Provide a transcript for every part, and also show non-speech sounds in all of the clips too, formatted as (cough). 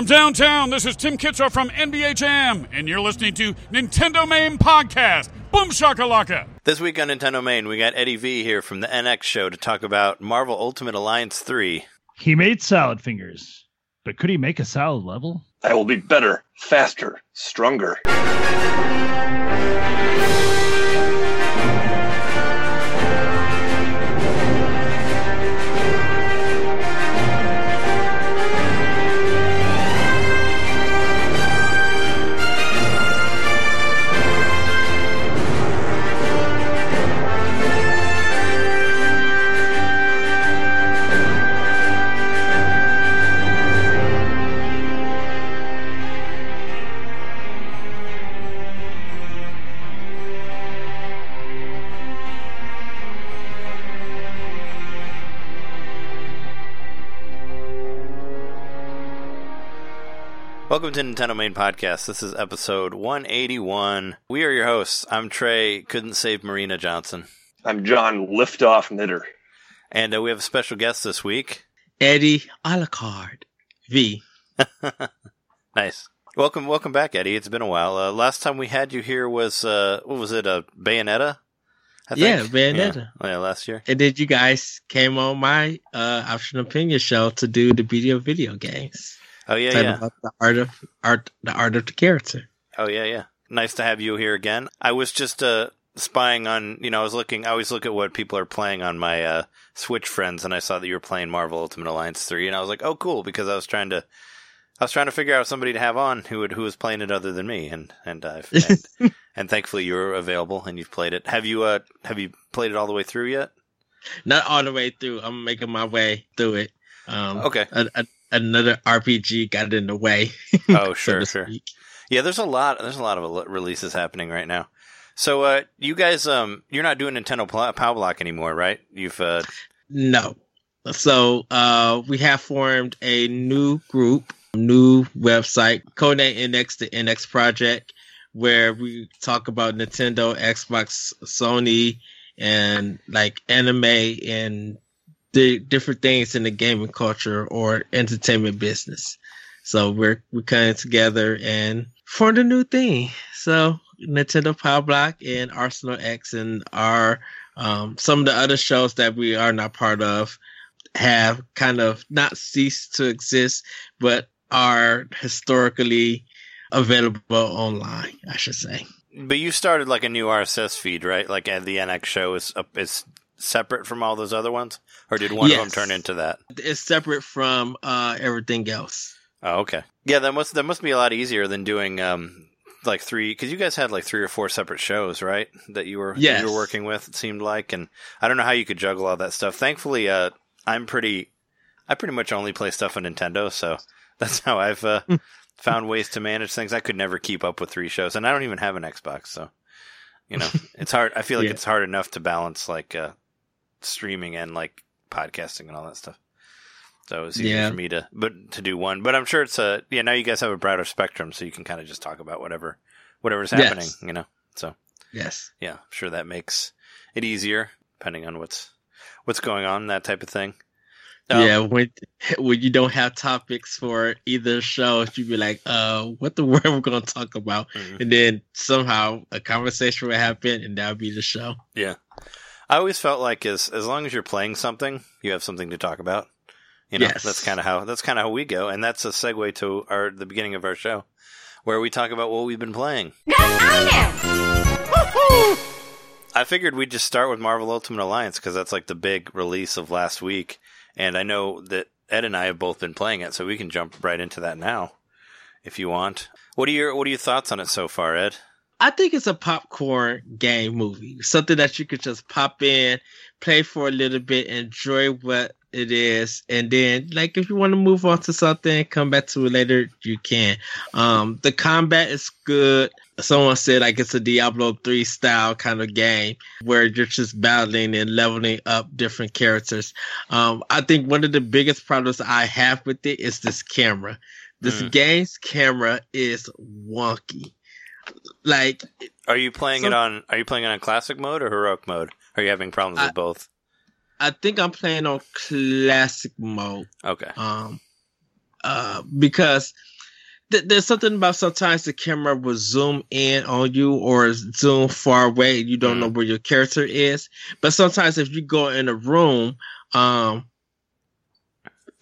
From downtown, this is Tim Kitzrow from NBA Jam, and you're listening to Nintendo Main Podcast. Boom shakalaka! This week on Nintendo Main, we got Eddie V here from the NX show to talk about Marvel Ultimate Alliance 3. He made salad fingers, but could he make a salad level? I will be better, faster, stronger. Welcome to Nintendo Main Podcast. This is episode 181. We are your hosts. I'm Trey, couldn't save Marina Johnson. I'm John Liftoff Knitter. And uh, we have a special guest this week. Eddie Alucard V. (laughs) nice. Welcome, welcome back, Eddie. It's been a while. Uh, last time we had you here was uh, what was it? A Bayonetta. I Yeah. Bayonetta. Yeah. Oh, yeah, last year. And then you guys came on my uh, option opinion show to do the video video games. Oh yeah, yeah. about the art of art, the art of the character. Oh yeah, yeah. Nice to have you here again. I was just uh spying on, you know, I was looking. I always look at what people are playing on my uh Switch friends, and I saw that you were playing Marvel Ultimate Alliance three, and I was like, oh cool, because I was trying to. I was trying to figure out somebody to have on who would who was playing it other than me, and and uh, (laughs) and, and thankfully you were available and you've played it. Have you uh have you played it all the way through yet? Not all the way through. I'm making my way through it. Um, Okay. Another RPG got in the way. (laughs) Oh (laughs) sure, to sure. speak. Yeah, there's a lot. There's a lot of releases happening right now. So, uh, you guys, um, you're not doing Nintendo Pl- Pow Block anymore, right? You've, uh, No. So uh, we have formed a new group, new website, Codename NX, the NX Project, where we talk about Nintendo, Xbox, Sony, and like anime and the different things in the gaming culture or entertainment business. So we're we're coming together and formed a new thing. So Nintendo Power Block and Arsenal X and our um, some of the other shows that we are not part of have kind of not ceased to exist, but are historically available online, I should say. but you started like a new RSS feed, right? Like the NX show is is separate from all those other ones, or did one of them turn into that? It's separate from uh, everything else. Oh, okay. Yeah, that must that must be a lot easier than doing um like three because you guys had like three or four separate shows, right? That you were Yes. you were working with. It seemed like, and I don't know how you could juggle all that stuff. Thankfully, uh, I'm pretty. I pretty much only play stuff on Nintendo, so (laughs) that's how I've uh, (laughs) found ways to manage things. I could never keep up with three shows, and I don't even have an Xbox, so you know (laughs) it's hard. I feel like Yeah. it's hard enough to balance like uh, streaming and like podcasting and all that stuff. So it was easier Yeah. for me to but to do one. But I'm sure it's a yeah. Now you guys have a broader spectrum, so you can kind of just talk about whatever whatever's Yes. happening. You know. So Yes. yeah, I'm sure that makes it easier depending on what's what's going on, that type of thing. Um, yeah, when when you don't have topics for either show, you'd be like, uh, what the (laughs) word we're gonna talk about? mhm. And then somehow a conversation would happen and that would be the show. Yeah. I always felt like as as long as you're playing something, you have something to talk about. You know, Yes. that's kind of how that's kind of how we go, and that's a segue to our the beginning of our show, where we talk about what we've been playing. I figured we'd just start with Marvel Ultimate Alliance because that's like the big release of last week, and I know that Ed and I have both been playing it, so we can jump right into that now, if you want. What are your What are your thoughts on it so far, Ed? I think it's a popcorn game movie, something that you could just pop in, play for a little bit, enjoy what it is, and then like if you want to move on to something, come back to it later, you can. Um, the combat is good. Someone said like it's a Diablo 3 style kind of game where you're just battling and leveling up different characters. Um, I think one of the biggest problems I have with it is this camera. This Mm. game's camera is wonky. Like Are you playing So- it on Are you playing it on classic mode or heroic mode? Are you having problems I- with both? I think I'm playing on classic mode. Okay. Um, uh, because th- there's something about sometimes the camera will zoom in on you or zoom far away and you don't know where your character is. But sometimes if you go in a room, um,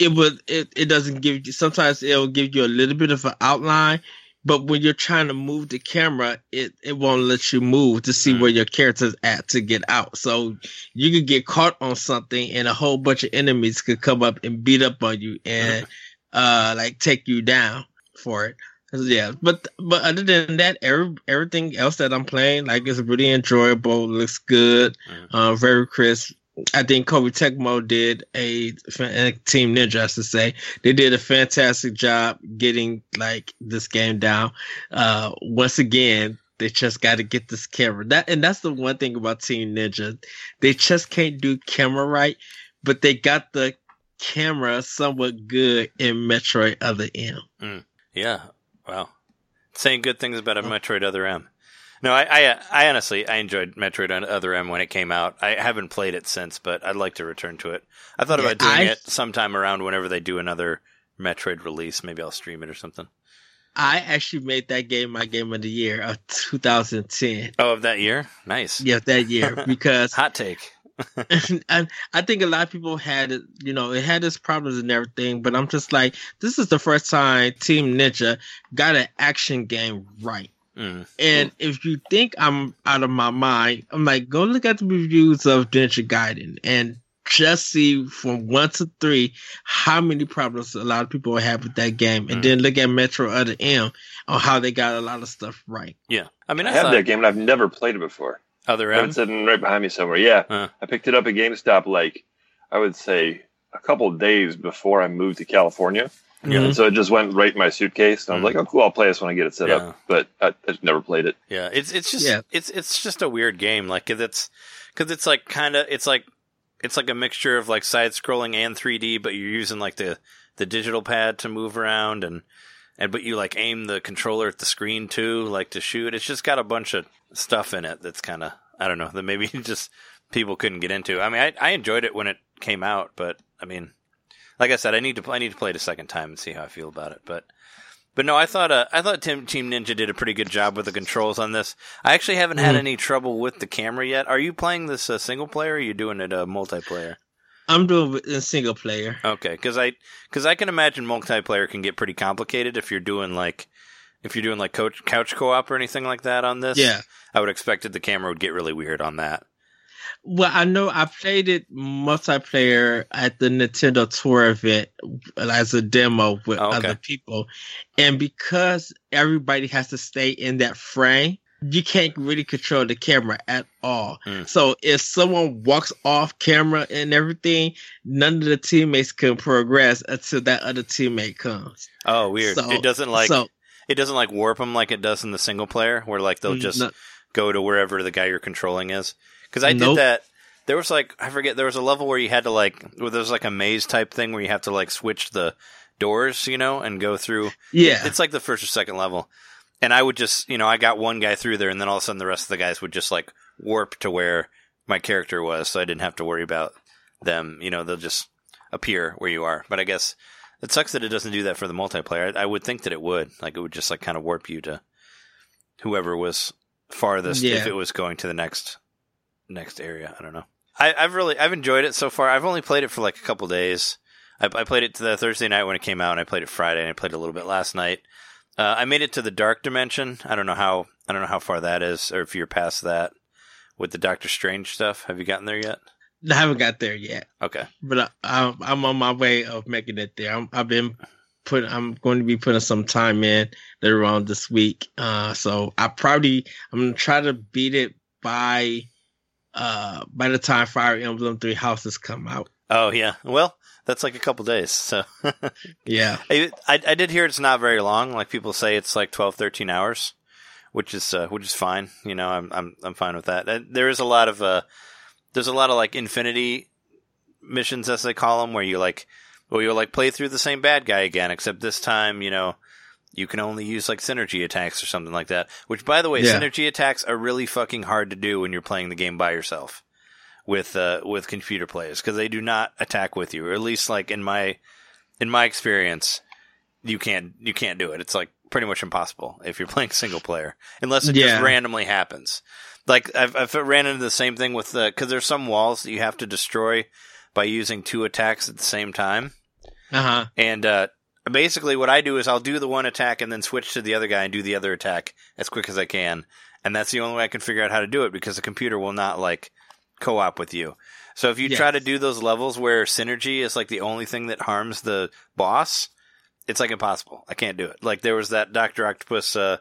it would it, it doesn't give you sometimes it'll give you a little bit of an outline but when you're trying to move the camera it, it won't let you move to see Mm. where your character's at to get out. So you could get caught on something and a whole bunch of enemies could come up and beat up on you and uh like take you down for it. Yeah. But but other than that every, everything else that i'm playing like is really enjoyable looks good Mm. uh very crisp I think Koei Tecmo did a uh, Team Ninja, I should say, they did a fantastic job getting like this game down. Uh, once again, they just got to get this camera. That and that's the one thing about Team Ninja, they just can't do camera right, but they got the camera somewhat good in Metroid Other M. Yeah. Wow. Saying good things about a Metroid Other M. No, I, I, I honestly, I enjoyed Metroid on Other M when it came out. I haven't played it since, but I'd like to return to it. I thought Yeah, about doing I- it sometime around whenever they do another Metroid release. Maybe I'll stream it or something. I actually made that game my game of the year of 2010. Oh, of that year? Nice. Yeah, that year (laughs) because Hot take. (laughs) and I think a lot of people had it, you know, it had its problems and everything, but I'm just like, this is the first time Team Ninja got an action game right. Mm. And if you think I'm out of my mind, I'm like, go look at the reviews of Ninja Gaiden and just see from one to three how many problems a lot of people have with that game, and Mm. then look at Metroid Other M on how they got a lot of stuff right. Yeah. I mean, I I, have thought that game and I've never played it before. Other I M. it sitting right behind me somewhere. Yeah, Huh. I picked it up at GameStop like I would say a couple days before I moved to California. Yeah. And so it just went right in my suitcase. And I was Mm. like, oh, cool, I'll play this when I get it set Yeah. up. But I, I just never played it. Yeah, it's it's just Yeah. it's it's just a weird game. Like 'cause it's because it's like kind of it's like it's like a mixture of like side scrolling and 3D, but you're using like the the digital pad to move around and and but you like aim the controller at the screen too, like to shoot. It's just got a bunch of stuff in it that's kind of I don't know that maybe (laughs) just people couldn't get into. I mean, I I enjoyed it when it came out, but I mean, like I said, I need to I need to play it a second time and see how I feel about it, but. But no, I thought uh, I thought Team Team Ninja did a pretty good job with the controls on this. I actually haven't had Mhm. any trouble with the camera yet. Are you playing this uh, single player? or Are you doing it uh, multiplayer? I'm doing it in single player. Okay, because I because I can imagine multiplayer can get pretty complicated if you're doing like if you're doing like couch couch co-op or anything like that on this. Yeah. I would expect that the camera would get really weird on that. Well, I know I played it multiplayer at the Nintendo Tour event as a demo with Oh, okay. other people. And because everybody has to stay in that frame, you can't really control the camera at all. Mm. So if someone walks off camera and everything, none of the teammates can progress until that other teammate comes. Oh, weird! So- it doesn't like so it doesn't like warp them like it does in the single player, where like they'll just no- go to wherever the guy you're controlling is. Because I Nope. did that. There was like I forget. There was a level where you had to like where there was like a maze type thing where you have to like switch the doors, you know, and go through. yeah. It's like the first or second level. And I would just, you know, I got one guy through there, and then all of a sudden the rest of the guys would just like warp to where my character was, so I didn't have to worry about them. You know, they'll just appear where you are. But I guess it sucks that it doesn't do that for the multiplayer. I, I would think that it would. Like it would just like kind of warp you to whoever was farthest if it was going to the next next area. I don't know. I, I've really I've enjoyed it so far. I've only played it for like a couple days. I, I played it to the Thursday night when it came out, and I played it Friday, and I played a little bit last night. Uh, I made it to the Dark Dimension. I don't know how I don't know how far that is, or if you're past that with the Doctor Strange stuff. Have you gotten there yet? I haven't got there yet. Okay. but I, I'm I'm on my way of making it there. I'm, I've been put. I'm going to be putting some time in later on this week. Uh, so I probably I'm gonna try to beat it by uh by the time Fire Emblem Three Houses come out. Oh yeah. Well, that's like a couple days. So (laughs) Yeah, I, I I did hear it's not very long. Like people say, it's like 12, 13 hours, which is uh, which is fine. You know, I'm I'm I'm fine with that. There is a lot of uh, there's a lot of like infinity missions as they call them, where you like, well, you'll like play through the same bad guy again, except this time, you know, you can only use like synergy attacks or something like that. Which, by the way, Yeah. synergy attacks are really fucking hard to do when you're playing the game by yourself with uh with computer players because they do not attack with you, or at least like in my in my experience, you can't you can't do it. It's like pretty much impossible if you're (laughs) playing single player, unless it just randomly happens. Like I've, I've ran into the same thing with the because there's some walls that you have to destroy by using two attacks at the same time, Uh huh. and uh, basically what I do is I'll do the one attack and then switch to the other guy and do the other attack as quick as I can, and that's the only way I can figure out how to do it because the computer will not like co-op with you. So if you try to do those levels where synergy is like the only thing that harms the boss, it's like impossible. I can't do it. Like there was that Doctor Octopus uh,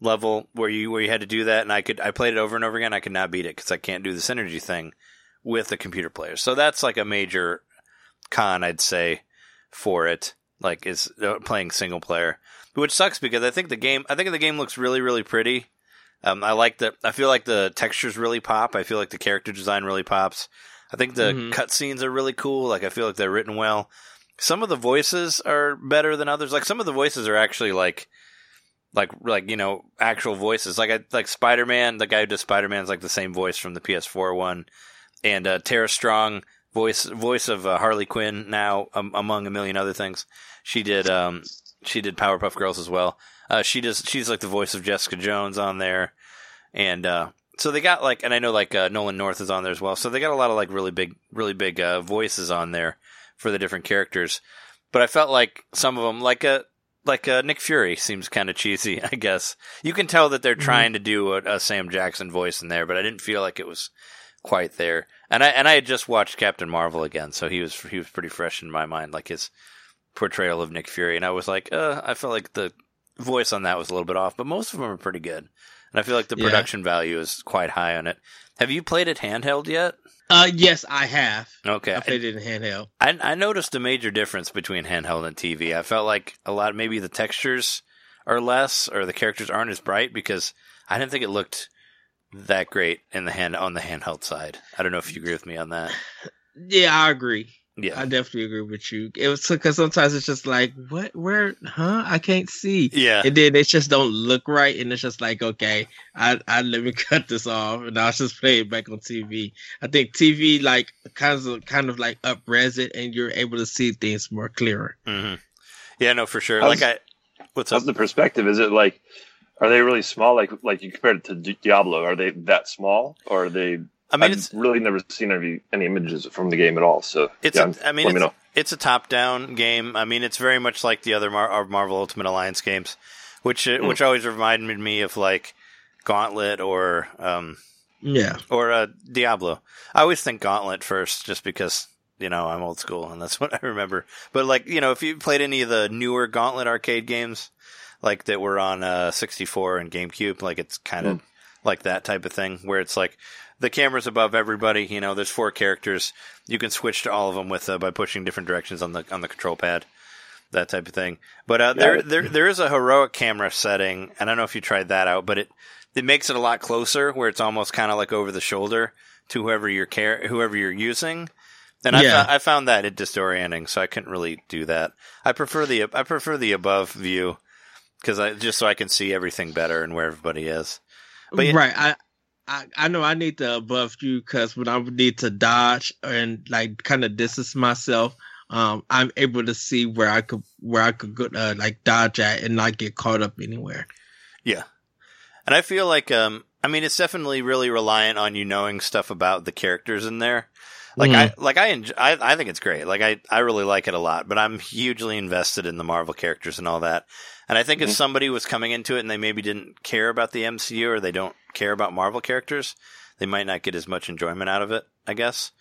level where you where you had to do that, and I could I played it over and over again. I could not beat it because I can't do the synergy thing with the computer players. So that's like a major con, I'd say, for it. Like is uh, playing single player, which sucks because I think the game I think the game looks really really pretty. Um, I like the I feel like the textures really pop. I feel like the character design really pops. I think the Mhm. cutscenes are really cool. Like I feel like they're written well. Some of the voices are better than others. Like some of the voices are actually like like like you know actual voices. Like I like Spider Man. The guy who does Spider Man is like the same voice from the PS4 one, and uh, Tara Strong voice voice of uh, Harley Quinn now um, among a million other things. She did um she did Powerpuff Girls as well. Uh, she does she's like the voice of Jessica Jones on there, and uh, so they got like and I know like uh, Nolan North is on there as well. So they got a lot of like really big really big uh, voices on there for the different characters. But I felt like some of them like a like uh, Nick Fury seems kind of cheesy. (laughs) I guess you can tell that they're Mhm. trying to do a, a Sam Jackson voice in there, but I didn't feel like it was quite there. And I and I had just watched Captain Marvel again, so he was he was pretty fresh in my mind, like his portrayal of Nick Fury, and I was like, uh, I felt like the voice on that was a little bit off, but most of them are pretty good. And I feel like the Yeah. production value is quite high on it. Have you played it handheld yet? Uh, yes, I have. Okay, I played it in handheld. I, I noticed a major difference between handheld and TV. I felt like a lot, maybe the textures are less, or the characters aren't as bright because I didn't think it looked that great in the hand on the handheld side. I don't know if you agree with me on that. (sighs) Yeah, I agree. Yeah, I definitely agree with you. It was because sometimes it's just like, what, where, huh? I can't see. yeah, And then it just don't look right, and it's just like, okay, I, I let me (laughs) cut this off, and I'll just play it back on TV. I think TV like kind of kind of like upres it, and you're able to see things more clearer. hmm yeah, no, for sure. How's- like I, what's up? The perspective? Is it like, are they really small? Like, like you compared it to Diablo, are they that small, or are they? I mean, I've it's really never seen any, any images from the game at all. So It's yeah, a, I mean, let me it's, know. it's a top-down game. I mean, it's very much like the other Mar- Marvel Ultimate Alliance games, which uh Hmm. which always reminded me of like Gauntlet or um Yeah, or uh, Diablo. I always think Gauntlet first, just because you know I'm old school and that's (laughs) what I remember. But like you know, if you played any of the newer Gauntlet arcade games, like that were on uh, 64 and GameCube, like it's kind of like that type of thing, where it's like the camera's above everybody. You know, there's four characters. You can switch to all of them with uh, by pushing different directions on the on the control pad. That type of thing, but uh, there, Yeah. there, there is a heroic camera setting. I don't know if you tried that out, but it it makes it a lot closer, where it's almost kind of like over the shoulder to whoever you're care whoever you're using. And I, Yeah. fou- I found that it disorienting, so I couldn't really do that. I prefer the I prefer the above view because I just so I can see everything better and where everybody is. But yeah- right. I, I I know I need to above you because when I need to dodge and like kind of distance myself, um, I'm able to see where I could where I could go, uh, like dodge at and not get caught up anywhere. Yeah, and I feel like, um, I mean, it's definitely really reliant on you knowing stuff about the characters in there. Like I, like I, enjoy, I, I think it's great. Like I, I really like it a lot. But I'm hugely invested in the Marvel characters and all that. And I think if Mhm. somebody was coming into it and they maybe didn't care about the MCU or they don't care about Marvel characters, they might not get as much enjoyment out of it. I guess.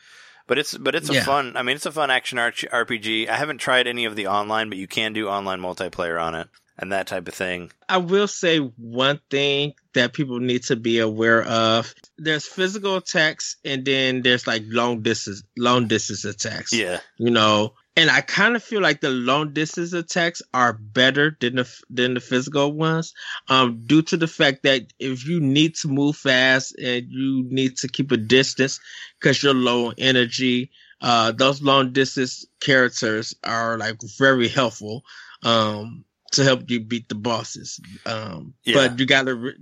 But it's but it's a Yeah. fun. I mean, it's a fun action RPG. I haven't tried any of the online, but you can do online multiplayer on it and that type of thing. I will say one thing that people need to be aware of. There's physical attacks and then there's like long distance long distance attacks. Yeah. You know, and I kind of feel like the long distance attacks are better than the than the physical ones, um, due to the fact that if you need to move fast and you need to keep a distance because you're low on energy, uh, those long distance characters are like very helpful, um, to help you beat the bosses. Um, Yeah. but you gotta. Re-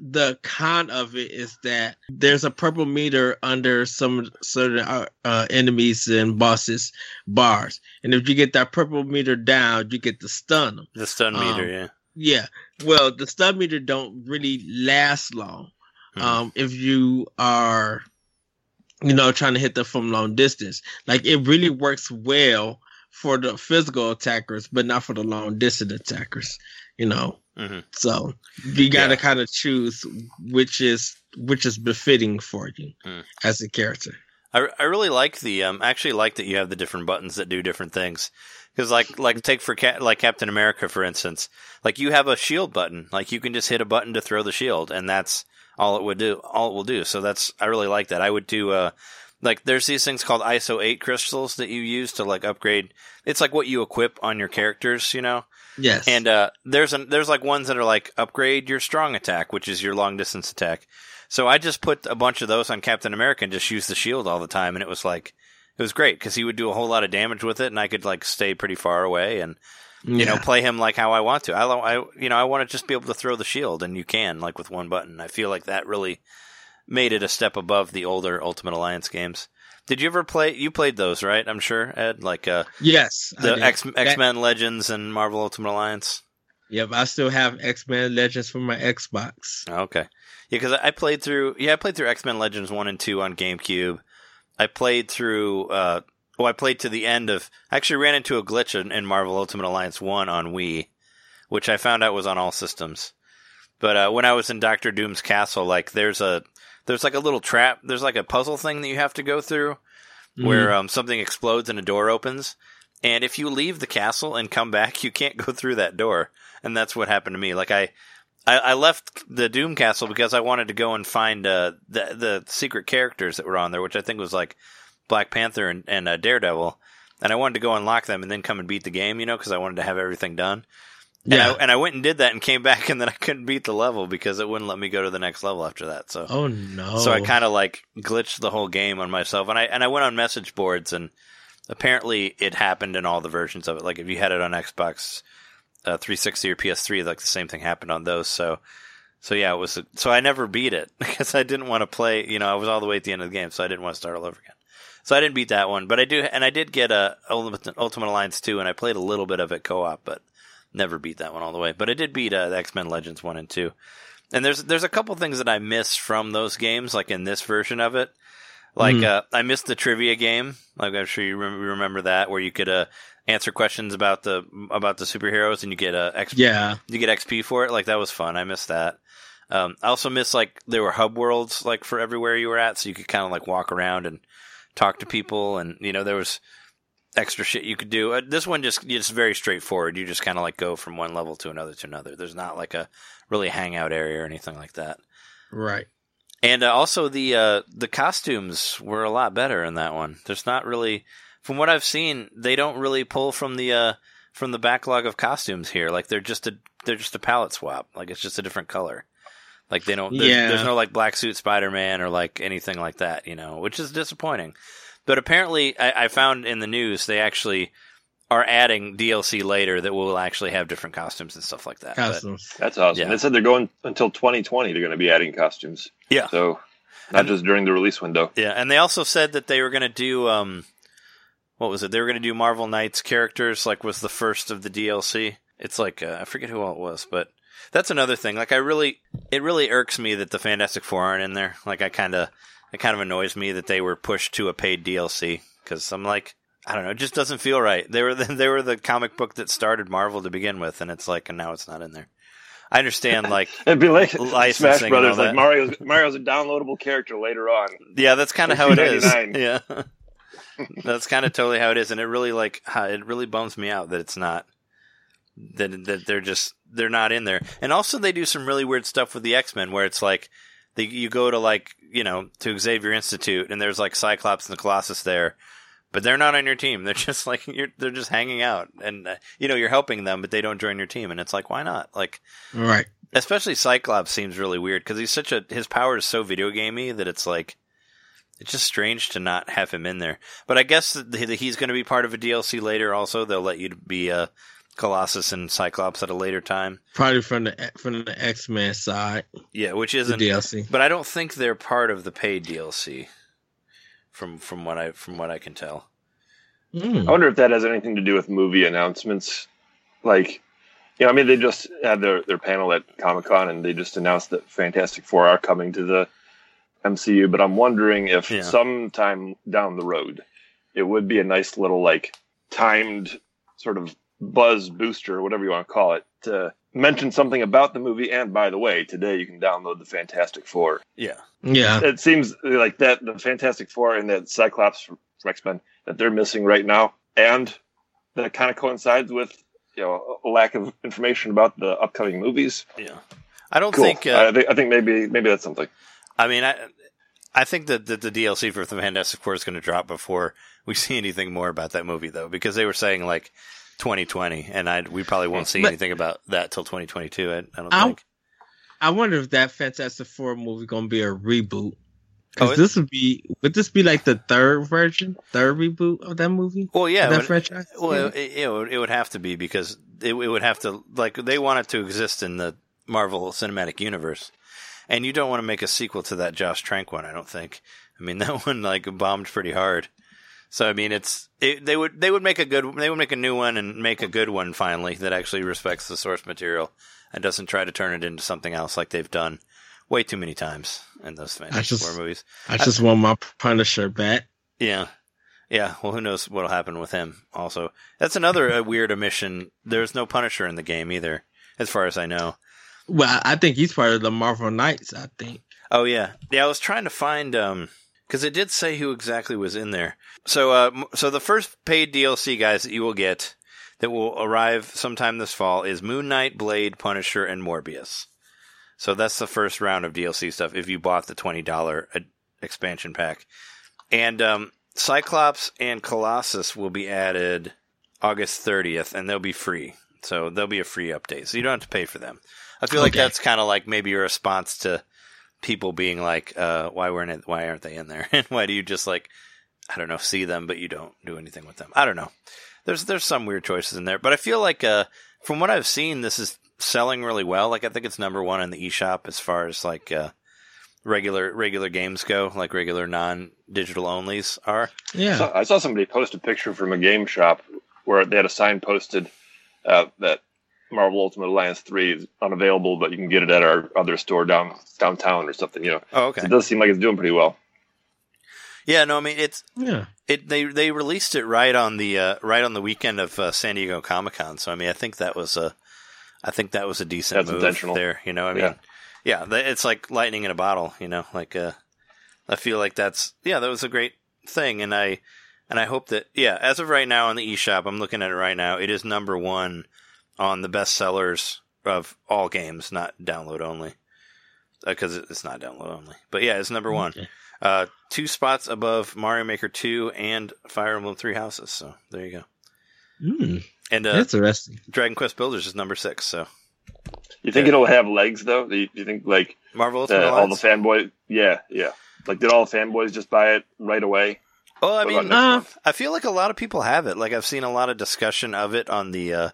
the con of it is that there's a purple meter under some certain uh, uh, enemies and bosses bars, and if you get that purple meter down, you get to stun them. The stun Um, meter. Yeah. Yeah. Well, the stun meter don't really last long. Hmm. Um, if you are, you know, trying to hit them from long distance, like it really works well for the physical attackers, but not for the long distance attackers. You know, Mhm. so you got to Yeah. kind of choose which is which is befitting for you Hmm. as a character. I, I really like the um I actually like that you have the different buttons that do different things because like like take for like Captain America for instance like you have a shield button like you can just hit a button to throw the shield and that's all it would do all it will do so that's I really like that I would do uh like there's these things called ISO 8 crystals that you use to like upgrade it's like what you equip on your characters you know Yes, and uh, there's an, there's like ones that are like upgrade your strong attack, which is your long distance attack. So I just put a bunch of those on Captain America and just use the shield all the time, and it was like it was great because he would do a whole lot of damage with it, and I could like stay pretty far away and you know play him like how I want to. I, I you know I want to just be able to throw the shield, and you can like with one button. I feel like that really made it a step above the older Ultimate Alliance games. Did you ever play? You played those, right? I'm sure, Ed. Like uh, yes, the. X X Men Legends and Marvel Ultimate Alliance. Yep, I still have X Men Legends for my Xbox. Oh, Okay. Yeah, because I played through. Yeah, I played through X Men Legends one and two on GameCube. I played through. Uh, well, I played to the end of. I actually ran into a glitch in, in Marvel Ultimate Alliance one on Wii, which I found out was on all systems. But uh, when I was in Doctor Doom's castle, like there's a there's like a little trap. There's like a puzzle thing that you have to go through where um, something explodes and a door opens. And if you leave the castle and come back, (laughs) you can't go through that door. And that's what happened to me. Like I, I, I left the Doom Castle because I wanted to go and find uh, the the secret characters that were on there, which I think was like Black Panther and, and uh, Daredevil. And I wanted to go unlock them and then come and beat the game, you know, because I wanted to have everything done. And, Yeah. I, and I went and did that and came back, (laughs) and then I couldn't beat the level because it wouldn't let me go to the next level after that. So oh no! so I kind of like glitched the whole game on myself, and I and I went on message boards, and apparently it happened in all the versions of it. Like if you had it on Xbox uh, 360 or PS3, like the same thing happened on those. So so yeah, it was. So I never beat it (laughs) because I didn't want to play. You know, I was all the way at the end of the game, so I didn't want to start all over again. So I didn't beat that one, but I do, and I did get a Ultimate, Ultimate Alliance 2, and I played a little bit of it co-op, but never beat that one all the way. But I did beat uh, X Men Legends one and two. And there's there's a couple things that I miss from those games, like in this version of it. Like Mhm. uh, I missed the trivia game. Like I'm sure you rem- remember that, where you could uh, answer questions about the about the superheroes, and you get uh, XP. yeah, You get XP for it. Like that was fun. I missed that. Um, I also miss like there were hub worlds like for everywhere you were at, so you could kind of like walk around and talk to people, and you know there was extra shit you could do. Uh, this one just it's very straightforward. You just kind of like go from one level to another to another. There's not like a really hangout area or anything like that. right. And uh, also the uh, the costumes were a lot better in that one. There's not really, from what I've seen, they don't really pull from the uh, from the backlog of costumes here. Like they're just a they're just a palette swap. Like it's just a different color. Like they don't. There's, Yeah. there's no like black suit Spider Man or like anything like that. You know, which is disappointing. But apparently, I, I found in the news they actually are adding DLC later that will actually have different costumes and stuff like that. But- That's awesome. Yeah. They said they're going until 2020. They're going to be adding costumes. Yeah. So not just during the release window. Yeah, and they also said that they were going to do um, what was it? They were going to do Marvel Knights characters, like was the first of the DLC. It's like uh, I forget who all it was, but that's another thing. Like I really, it really irks me that the Fantastic Four aren't in there. Like I kind of, it kind of annoys me that they were pushed to a paid DLC because I'm like. I don't know. It just doesn't feel right. They were the, they were the comic book that started Marvel to begin with, and it's like, and now it's not in there. I understand, like, (laughs) It'd be like Licensing Smash Brothers. Like. Mario's Mario's a downloadable character later on. Yeah, that's kind of how it is. (laughs) Yeah, that's kind of totally how it is, and it really like it really bums me out that it's not that that they're just they're not in there. And also, they do some really weird stuff with the X Men, where it's like they, you go to like you know to Xavier Institute, and there's like Cyclops and the Colossus there. But they're not on your team. (laughs) They're just like you're. They're just hanging out, and uh, you know you're helping them, but they don't join your team. And it's like, why not? Like, Right. especially Cyclops seems really weird because he's such a his power is so video gamey that it's like it's just strange to not have him in there. But I guess that he's going to be part of a DLC later. Also, they'll let you be uh, Colossus and Cyclops at a later time. Probably from the from the X Men side, Yeah, which isn't. DLC. But I don't think they're part of the paid DLC. From from what I from what I can tell. Mm. I wonder if that has anything to do with movie announcements. Like, you know, I mean, they just had their, their panel at Comic Con and they just announced that Fantastic Four are coming to the MCU. But I'm wondering if Yeah. sometime down the road, it would be a nice little like timed sort of buzz booster, whatever you want to call it, to mention something about the movie. And by the way, today you can download the Fantastic Four. Yeah. Yeah. It seems like that the Fantastic Four and that Cyclops from X Men that they're missing right now, and that kind of coincides with you know a lack of information about the upcoming movies. Yeah. I don't Cool. think. Uh, I, think I think maybe maybe that's something. I mean, I I think that, that the DLC for the Fantastic Four is going to drop before we (laughs) see anything more about that movie, though, because they were saying like 2020, and I we probably won't see But- anything about that till 2022. I, I don't I'll- think. I wonder if that Fantastic Four movie gonna be a reboot. Because Oh, this would be would this be like the third version, third reboot of that movie? Well, yeah. that franchise? well, it, it, would, it would have to be because it, it would have to like they want it to exist in the Marvel Cinematic Universe, and you don't want to make a sequel to that Josh Trank one. I don't think. I mean, (laughs) that one like bombed pretty hard. So I mean, it's it, they would they would make a good they would make a new one and make a good one finally that actually respects the source material and doesn't try to turn it into something else like they've done way too many times in those Fantastic just- Four movies. I just want my Punisher back. Yeah. Yeah, well, who knows what'll happen with him? Also, that's another uh, weird omission. There's no Punisher in the game either, as far as I know. Well, I- I think he's part of the Marvel Knights. I think. Oh yeah, yeah. I was trying to find um because it did say who exactly was in there. So uh, so the first paid DLC guys that you will get that will arrive sometime this fall is Moon Knight, Blade, Punisher, and Morbius. So that's the first round of DLC stuff if you bought the twenty dollar expansion pack, and um, Cyclops and Colossus will be added August thirtieth, and they'll be free. So they'll be a free update, so you don't have to pay for them. I feel like that's kind of like maybe a response to people being like, uh, "Why weren't it? Why aren't they in there? (laughs) And why do you just like, I don't know, see them but you don't do anything with them? I don't know. There's there's some weird choices in there, but I feel like uh, from what I've seen, this is selling really well. Like I think it's number one in the eShop as far as like uh, regular regular games go, like regular non digital onlys are. Yeah. So I saw somebody post a picture from a game shop where they had a sign posted uh, that Marvel Ultimate Alliance Three is unavailable, but you can get it at our other store down downtown or something. You know, Oh, So it does seem like it's doing pretty well. Yeah, no, I mean it's yeah. it. They they released it right on the uh, right on the weekend of uh, San Diego Comic Con. So I mean, I think that was a, I think that was a decent That's move intentional. there. You know, I mean, Yeah. yeah, it's like lightning in a bottle. You know, like uh, I feel like that's yeah, that was a great thing, and I and I hope that yeah, as of right now on the eShop, I'm looking at it right now. It is number one on the best sellers of all games, not download only, because it's not download only. But yeah, it's number one. Okay. Uh, two spots above Mario Maker 2 and Fire Emblem Three Houses. So there you go. Mm, And uh, interesting. Dragon Quest Builders is number six. So You think Yeah. it'll have legs though? Do you, do you think like Marvel Ultimate uh, all the Alliance. fanboys? Yeah, yeah. Like, did all the fanboys just buy it right away? well, I What mean, uh. I feel like a lot of people have it. Like I've seen a lot of discussion of it on the uh,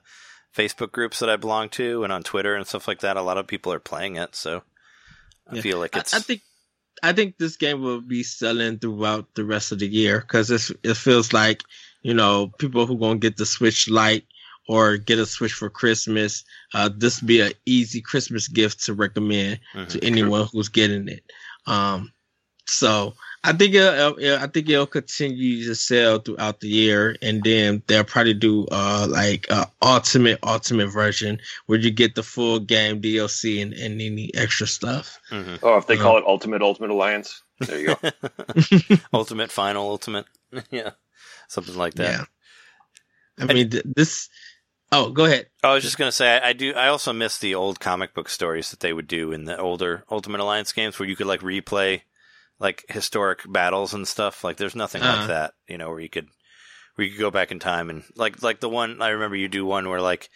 Facebook groups that I belong to and on Twitter and stuff like that. A lot of people are playing it. So I Yeah. feel like it's. I think I think this game will be selling throughout the rest of the year because it feels like you know people who gonna get the Switch Lite or get a Switch for Christmas. Uh, this be an easy Christmas gift to recommend Mhm. to anyone who's getting it. Um, so I think it'll, it'll- I think it'll continue to sell throughout the year, and then they'll probably do uh like uh ultimate ultimate version where you get the full game DLC and, and any extra stuff. Mhm. Oh, if they Uh-huh. call it Ultimate Ultimate Alliance, there you go. (laughs) Ultimate Final Ultimate. (laughs) yeah, something like that. Yeah. I mean, th- this. Oh, go ahead. I was just gonna say I, I do. I also miss the old comic book stories that they would do in the older Ultimate Alliance games, where you could like replay like historic battles and stuff. Like there's nothing Uh-huh. like that, you know, where you could where you could go back in time and like like the one I remember you do one where like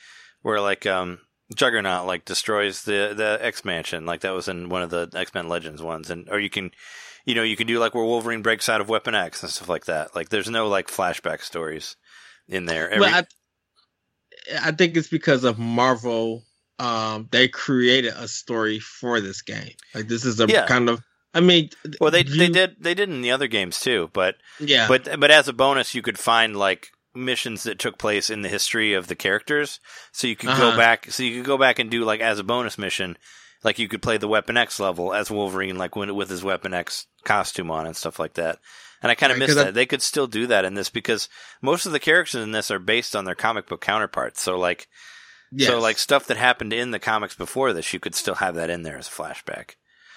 where like um Juggernaut like destroys the the X Mansion, like that was in one of the X Men Legends ones, and or you can. You know, you can do like where Wolverine breaks out of Weapon X and stuff like that. Like, there's no like flashback stories in there. Every, well, I, I think it's because of Marvel. Um, they created a story for this game. Like this is a Yeah. kind of. I mean, well, they they did they did in the other games too, but Yeah, But but as a bonus, you could find like missions that took place in the history of the characters. So you could Uh-huh. go back. So you could go back and do like as a bonus mission, like you could play the Weapon X level as Wolverine, like when, with his Weapon X costume on and stuff like that. And I kind of Right, miss 'cause I- that. They could still do that in this because most of the characters in this are based on their comic book counterparts. So like, Yes. so like stuff that happened in the comics before this, you could still have that in there as a flashback.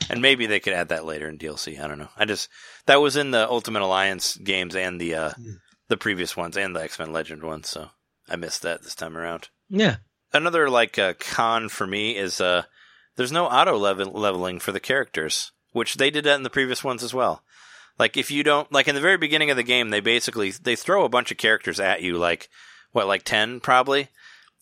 And maybe they could add that later in DLC. I don't know. I just that was in the Ultimate Alliance games and the uh, Hmm. the previous ones and the X Men Legend ones. So I missed that this time around. yeah. Another like uh, con for me is uh, there's no auto level- leveling for the characters, which they did that in the previous ones as well. Like if you don't like in the very beginning of the game, they basically they throw a bunch of characters at you, like what like ten probably.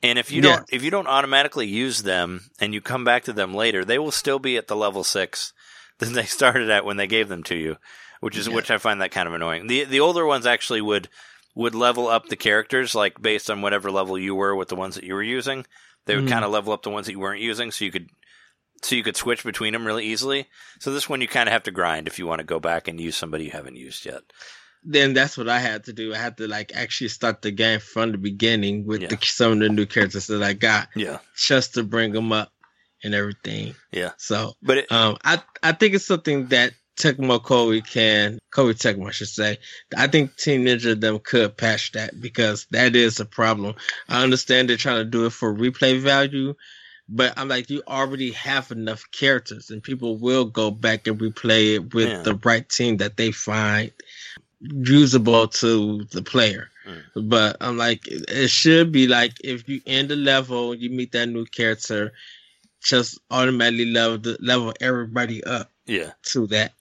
And if you Yeah. don't if you don't automatically use them and you come back to them later, they will still be at the level six (laughs) that they started at when they gave them to you, which is Yeah. which I find that kind of annoying. The the older ones actually would would level up the characters like based on whatever level you were with the ones that you were using. They would Mhm. kind of level up the ones that you weren't using, so you could so you could switch between them really easily. So this one you kind of have to grind if you want to go back and use somebody you haven't used yet. Then that's what I had to do. I had to like actually start the game from the beginning with Yeah. the, some of the new characters that I got Yeah, just to bring them up and everything. yeah. So But it, um, I I think it's something that Tecmo Koei can Koei Tecmo I should say. I think Team Ninja them could patch that because that is a problem. I understand they're trying to do it for replay value, but I'm like you already have enough characters and people will go back and replay it with Yeah. the right team that they find usable to the player. Mm. But I'm like it should be like if you end the level, you meet that new character, just automatically level the, level everybody up yeah. to that.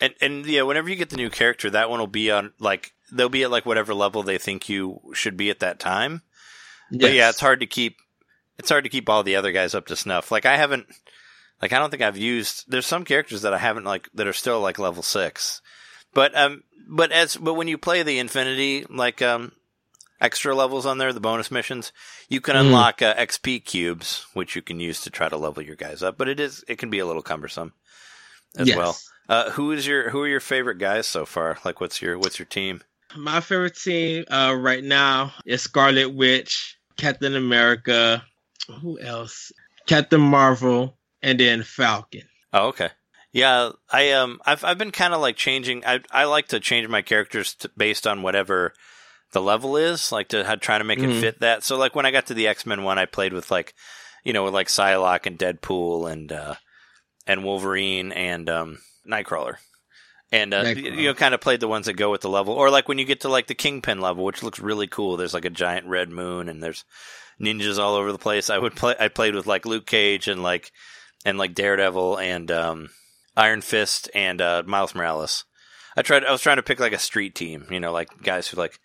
And and yeah, whenever you get the new character, that one will be on like they'll be at like whatever level they think you should be at that time. But yeah, it's hard to keep it's hard to keep all the other guys up to snuff. Like I haven't like I don't think I've used there's some characters that I haven't like that are still like level 6. But um but as but when you play the Infinity like um extra levels on there, the bonus missions, you can Mhm. unlock uh, XP cubes which you can use to try to level your guys up, but it is it can be a little cumbersome as Yes. well. Uh, who is your who are your favorite guys so far? Like, what's your what's your team? My favorite team uh, right now is Scarlet Witch, Captain America, who else? Captain Marvel, and then Falcon. Oh, okay. Yeah, I um, I've I've been kind of like changing. I I like to change my characters to, based on whatever the level is, like to try to make it Mhm. fit that. So like when I got to the X Men one, I played with like, you know, with like Psylocke and Deadpool and uh, and Wolverine and um, Nightcrawler. And uh, Nightcrawler. you know, kind of played the ones that go with the level, or like when you get to like the Kingpin level, which looks really cool. There's like a giant red moon, and there's ninjas all over the place. I would play. I played with like Luke Cage and like and like Daredevil and um, Iron Fist and uh, Miles Morales. I tried. I was trying to pick like a street team, you know, like guys who like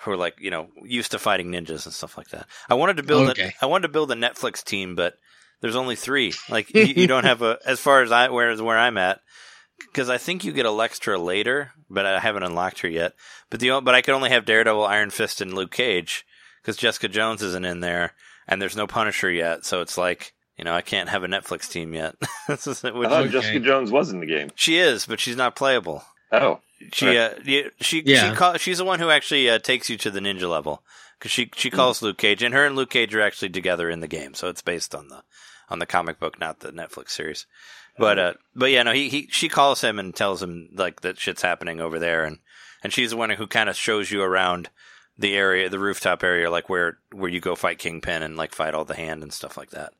who are like you know used to fighting ninjas and stuff like that. I wanted to build. Okay. A, I wanted to build a Netflix team, but there's only three. Like (laughs) you, you don't have a as far as I where where I'm at. Because I think you get Elektra later, but I haven't unlocked her yet. But the but I could only have Daredevil, Iron Fist, and Luke Cage because Jessica Jones isn't in there, and there's no Punisher yet. So it's like you know I can't have a Netflix team yet. (laughs) This which- I thought Okay. Jessica Jones was in the game. she is, but she's not playable. Oh, She Right. uh, she Yeah. she call, she's the one who actually uh, takes you to the ninja level because she she calls Luke Cage, and her and Luke Cage are actually together in the game, so it's based on the on the comic book, not the Netflix series. But uh, but yeah, no, he, he she calls him and tells him like that shit's happening over there, and and she's the one who kind of shows you around the area, the rooftop area, like where where you go fight Kingpin and like fight all the hand and stuff like that.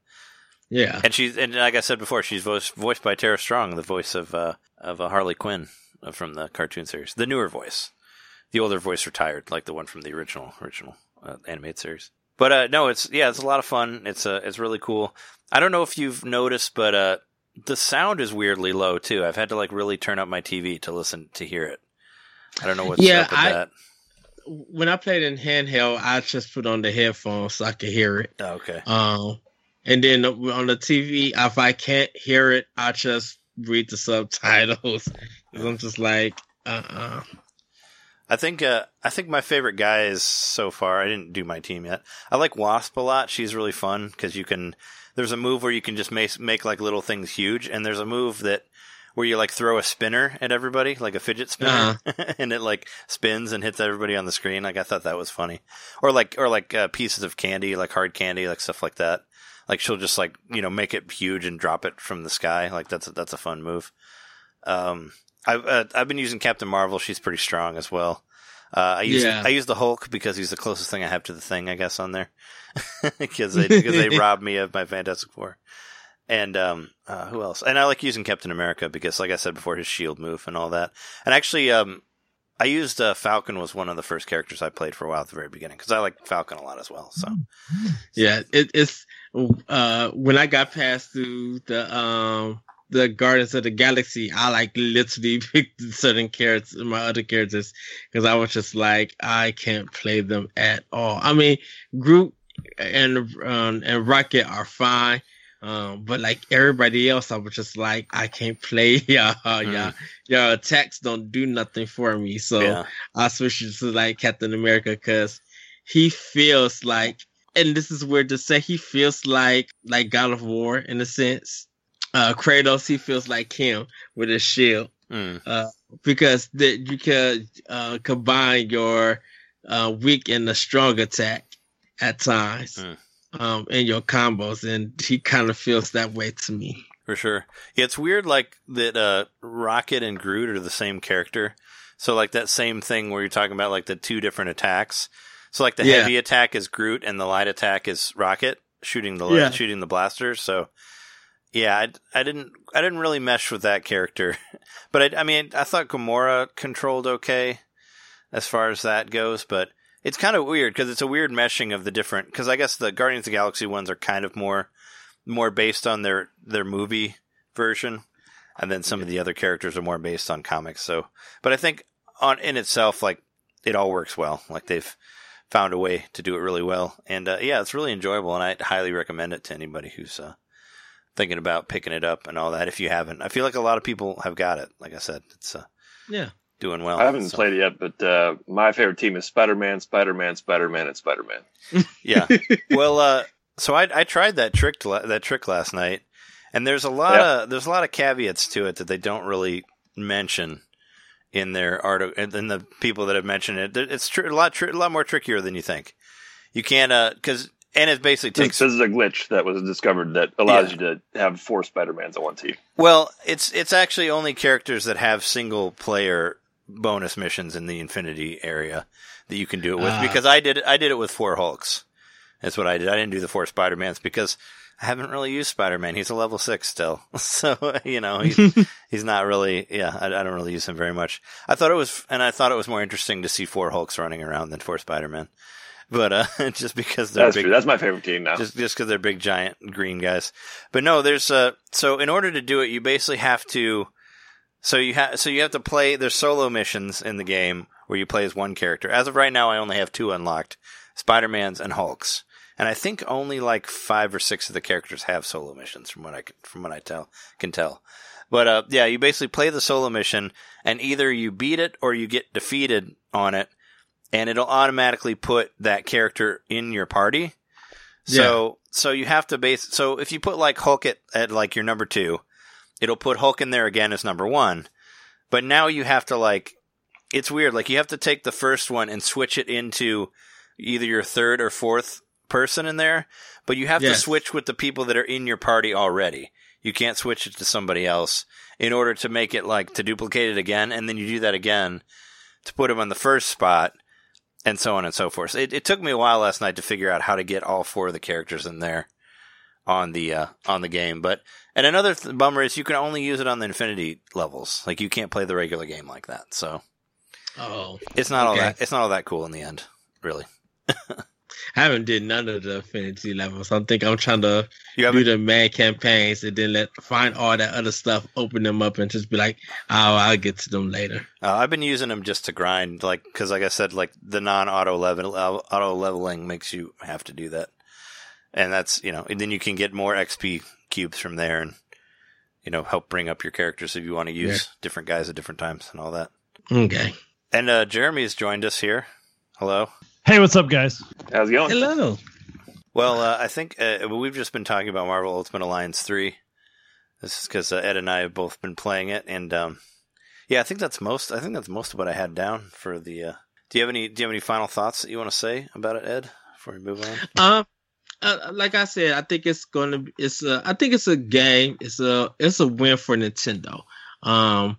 Yeah. And she's and like I said before, she's voiced voiced by Tara Strong, the voice of uh, of uh, Harley Quinn uh, from the cartoon series, the newer voice. The older voice retired, like the one from the original original uh, animated series. But uh, no, it's yeah, it's a lot of fun. It's uh, it's really cool. I don't know if you've noticed, but uh, the sound is weirdly low too. I've had to like really turn up my TV to listen to hear it. I don't know what's Yeah, up with I- that. When I played in handheld, I just put on the headphones so I could hear it. Oh, okay. Um, and then on the TV, if I can't hear it, I just read the subtitles. (laughs) I'm just like, uh, uh I think uh, I think my favorite guy is so far. I didn't do my team yet. I like Wasp a lot. She's really fun because you can. There's a move where you can just make make like little things huge, and there's a move that where you like throw a spinner at everybody, like a fidget spinner, (laughs) and it like spins and hits everybody on the screen. Like I thought that was funny, or like or like uh, pieces of candy, like hard candy, like stuff like that. Like she'll just like you know make it huge and drop it from the sky. Like that's a, that's a fun move. Um, I've uh, I've been using Captain Marvel. She's pretty strong as well. Uh, I use Yeah. I use the Hulk because he's the closest thing I have to the thing, I guess, on there (laughs) because they because they (laughs) robbed me of my Fantastic Four. And um, uh, who else? And I like using Captain America because, like I said before, his shield move and all that. And actually, um, I used uh, Falcon was one of the first characters I played for a while at the very beginning because I like Falcon a lot as well. So Yeah, it, it's uh when I got past through the um the Guardians of the Galaxy, I like literally (laughs) picked certain characters, my other characters, because I was just like, I can't play them at all. I mean, Groot and um, and Rocket are fine, um, but like everybody else, I was just like, I can't play (laughs) y'all. Y'all, your attacks don't do nothing for me. So yeah, I switched to like Captain America because he feels like, and this is weird to say, he feels like like God of War in a sense. Uh, Kratos, he feels like him with his shield Mm. uh, because that you can uh, combine your uh, weak and the strong attack at times Mm. um, in your combos, and he kind of feels that way to me. for sure. Yeah, it's weird, like that. Uh, Rocket and Groot are the same character. So like that same thing where you're talking about like the two different attacks. So like the Yeah. heavy attack is Groot and the light attack is Rocket shooting the Yeah. shooting the blasters. So yeah, I, I didn't I didn't really mesh with that character, (laughs) but I, I mean I thought Gamora controlled okay as far as that goes, but it's kind of weird because it's a weird meshing of the different. Because I guess the Guardians of the Galaxy ones are kind of more more based on their their movie version, and then some of the other characters are more based on comics. So, but I think on in itself, like it all works well. Like they've found a way to do it really well, and uh, yeah, it's really enjoyable, and I highly recommend it to anybody who's uh, thinking about picking it up and all that. If you haven't, I feel like a lot of people have got it. Like I said, it's uh, Yeah. doing well. I haven't So, played it yet, but uh, my favorite team is Spider Man, Spider Man, Spider Man, and Spider Man. (laughs) Yeah. (laughs) well, uh, so I I tried that trick la- that trick last night, and there's a lot Yeah. of there's a lot of caveats to it that they don't really mention in their article and in the people that have mentioned it. It's tr- a lot tr- a lot more trickier than you think. You can't uh because and it basically This, takes this is a glitch that was discovered that allows Yeah. you to have four Spider Mans on one team. well it's it's actually only characters that have single player bonus missions in the Infinity area that you can do it with Ah. because I did I did it with four Hulks. That's what I did. I didn't do the four Spider Mans because I haven't really used Spider Man. He's a level six still, (laughs) so you know he's (laughs) he's not really. Yeah, I, I don't really use him very much. I thought it was, and I thought it was more interesting to see four Hulks running around than four Spider Man. But uh, (laughs) just because they're That's big, true. That's my favorite team now. just just because they're big giant green guys. But no, there's uh so in order to do it, you basically have to. So you have so you have to play. There's solo missions in the game where you play as one character. As of right now, I only have two unlocked: Spider Man's and Hulk's. And I think only like five or six of the characters have solo missions, from what I can, from what I tell can tell. But uh, yeah, you basically play the solo mission, and either you beat it or you get defeated on it, and it'll automatically put that character in your party. So so you have to base. So if you put like Hulk at, at like your number two, it'll put Hulk in there again as number one. But now you have to like, it's weird. Like you have to take the first one and switch it into either your third or fourth person in there. But you have to switch with the people that are in your party already. You can't switch it to somebody else in order to make it like to duplicate it again, and then you do that again to put them on the first spot, and so on and so forth. It, it took me a while last night to figure out how to get all four of the characters in there on the uh, on the game. But and another th- bummer is you can only use it on the Infinity levels. Like you can't play the regular game like that. So Oh, it's not all that it's not all that cool in the end, really. (laughs) I haven't did none of the Infinity levels. I think I'm trying to do the main campaigns and then let find all that other stuff, open them up, and just be like, "Oh, I'll get to them later." Uh, I've been using them just to grind, like because, like I said, like the non-auto level auto leveling makes you have to do that, and that's you know, and then you can get more XP cubes from there, and you know, help bring up your characters if you want to use different guys at different times and all that. Okay. And uh, Jeremy has joined us here. Hello. Hey, what's up, guys? How's it going? Hello. Well, uh, I think uh, we've just been talking about Marvel Ultimate Alliance three This is because uh, Ed and I have both been playing it, and um, yeah, I think that's most. I think that's most of what I had down for the. Uh, do you have any? Do you have any final thoughts that you want to say about it, Ed? Before we move on. Um, uh, like I said, I think it's gonna. be It's a. I think it's a game. It's a. It's a win for Nintendo. Um,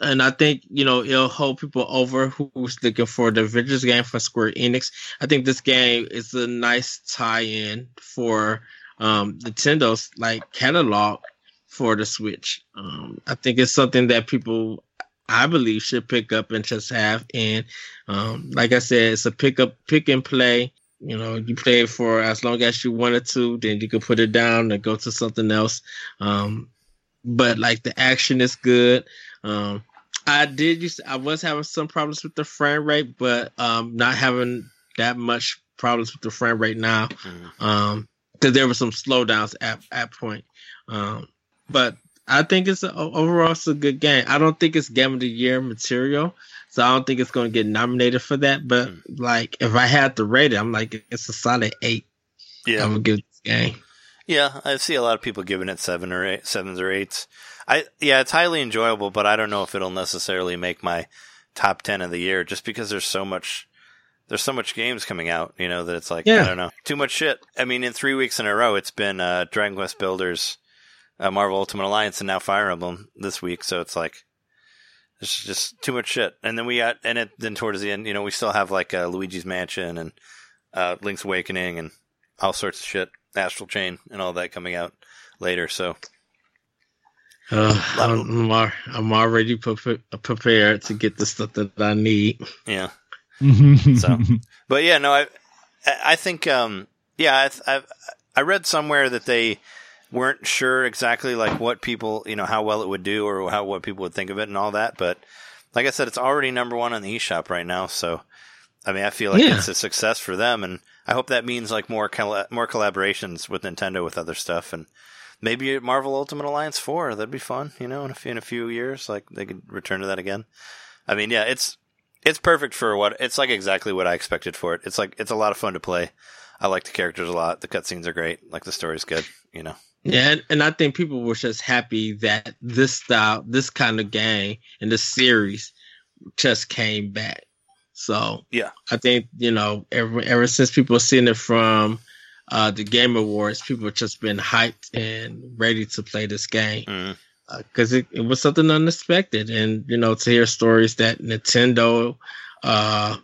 and I think you know it'll hold people over who's looking for the Avengers game from Square Enix. I think this game is a nice tie-in for um, Nintendo's like catalog for the Switch. Um, I think it's something that people, I believe, should pick up and just have. And um, like I said, it's a pick up, pick and play. You know, you play it for as long as you wanted to, then you can put it down and go to something else. Um, but like the action is good. Um, I did used to, I was having some problems with the frame rate, but um, not having that much problems with the frame rate now. Mhm. Um, because there were some slowdowns at at point. Um, but I think it's a, overall it's a good game. I don't think it's game of the year material, so I don't think it's going to get nominated for that. But like, if I had to rate it, I'm like, it's a solid eight. Yeah, I'm gonna give this game. Yeah, I see a lot of people giving it seven or eight, sevens or eights. I yeah, it's highly enjoyable, but I don't know if it'll necessarily make my top ten of the year, just because there's so much, there's so much games coming out, you know, that it's like Yeah. I don't know, too much shit. I mean, in three weeks in a row, it's been uh, Dragon Quest Builders, uh, Marvel Ultimate Alliance, and now Fire Emblem this week. So it's like there's just too much shit. And then we got, and it, then towards the end, you know, we still have like uh, Luigi's Mansion and uh, Link's Awakening and all sorts of shit, Astral Chain and all that coming out later. So Uh, I'm, al- I'm already pre- prepared to get the stuff that I need. yeah, so So- (laughs) but yeah, no, I I think um yeah, I I, I read somewhere that they weren't sure exactly like what people you know how well it would do or how what people would think of it and all that, but like I said, it's already number one on the eShop right now, so. I mean, I feel like Yeah. it's a success for them, and I hope that means like more colla- more collaborations with Nintendo with other stuff, and maybe Marvel Ultimate Alliance four. That'd be fun, you know, in a few, in a few years, like they could return to that again. I mean, yeah, it's it's perfect for what it's like exactly what I expected for it. It's like it's a lot of fun to play. I like the characters a lot. The cutscenes are great. Like the story's good. You know. Yeah, and, and I think people were just happy that this style, this kind of game, and this series just came back. So Yeah. I think you know ever ever since people seen it from uh, the Game Awards, people have just been hyped and ready to play this game Mm. because it, it was something unexpected, and you know to hear stories that Nintendo, uh,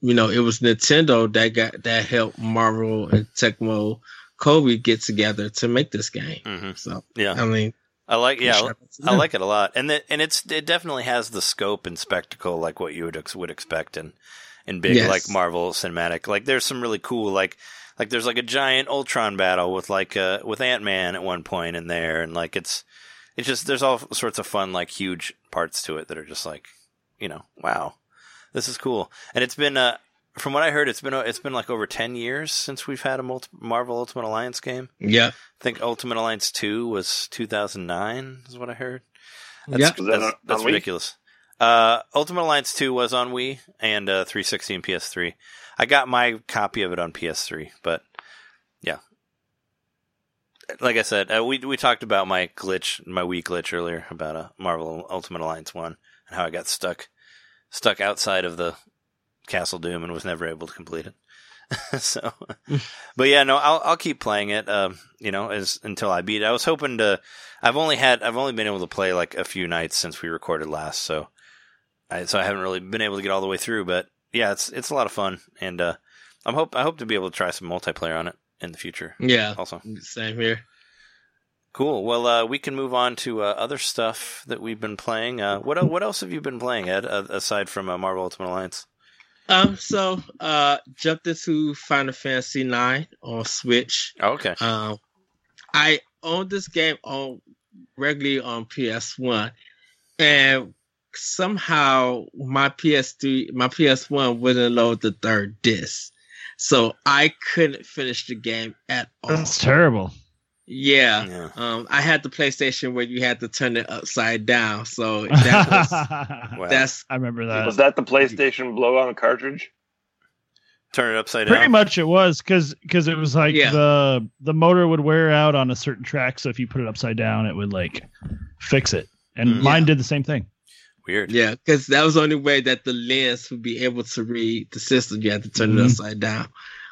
you know, it was Nintendo that got that helped Marvel and Tecmo Koei get together to make this game. hmm So Yeah, I mean, I like. Yeah, shout out to I like it a lot, and that and it's it definitely has the scope and spectacle like what you would ex- would expect in in big Yes. like Marvel cinematic. Like there's some really cool like like there's like a giant Ultron battle with like uh with Ant Man at one point in there, and like it's it's just there's all sorts of fun like huge parts to it that are just like you know wow this is cool, and it's been uh from what I heard it's been uh, it's been like over ten years since we've had a multi- Marvel Ultimate Alliance game. Yeah, I think Ultimate Alliance 2 was 2009, is what I heard. That's, Yeah. Was that that's, on- that's on Wii? ridiculous. Uh, Ultimate Alliance 2 was on Wii and uh, 360 and PS3. I got my copy of it on PS3, but yeah. Like I said, uh, we we talked about my glitch, my Wii glitch earlier about uh, Marvel Ultimate Alliance 1 and how I got stuck stuck outside of the Castle Doom and was never able to complete it. (laughs) so, but yeah, no, I'll I'll keep playing it. Um, you know, as until I beat it. I was hoping to. I've only had. I've only been able to play like a few nights since we recorded last, so I so I haven't really been able to get all the way through. But yeah, it's it's a lot of fun, and uh, I'm hope I hope to be able to try some multiplayer on it in the future. yeah, Also, same here. cool. Well, uh, we can move on to uh, other stuff that we've been playing. Uh, what what else have you been playing, Ed? Uh, aside from uh, Marvel Ultimate Alliance? Um, so uh, jumped into Final Fantasy Nine on Switch. Oh, okay. Um, I owned this game on regularly on PS One, and somehow my PS3, my PS One wouldn't load the third disc, so I couldn't finish the game at all. That's terrible. Yeah. Yeah. Um, I had the PlayStation where you had to turn it upside down, so (laughs) that was Wow. that's I remember that. Was that the PlayStation blow on a cartridge? Turn it upside Pretty down. Pretty much it was because because it was like Yeah. the the motor would wear out on a certain track, so if you put it upside down, it would like fix it. And Mm. mine did the same thing. Weird. Yeah, because that was the only way that the lens would be able to read the system. You had to turn it Mhm. upside down.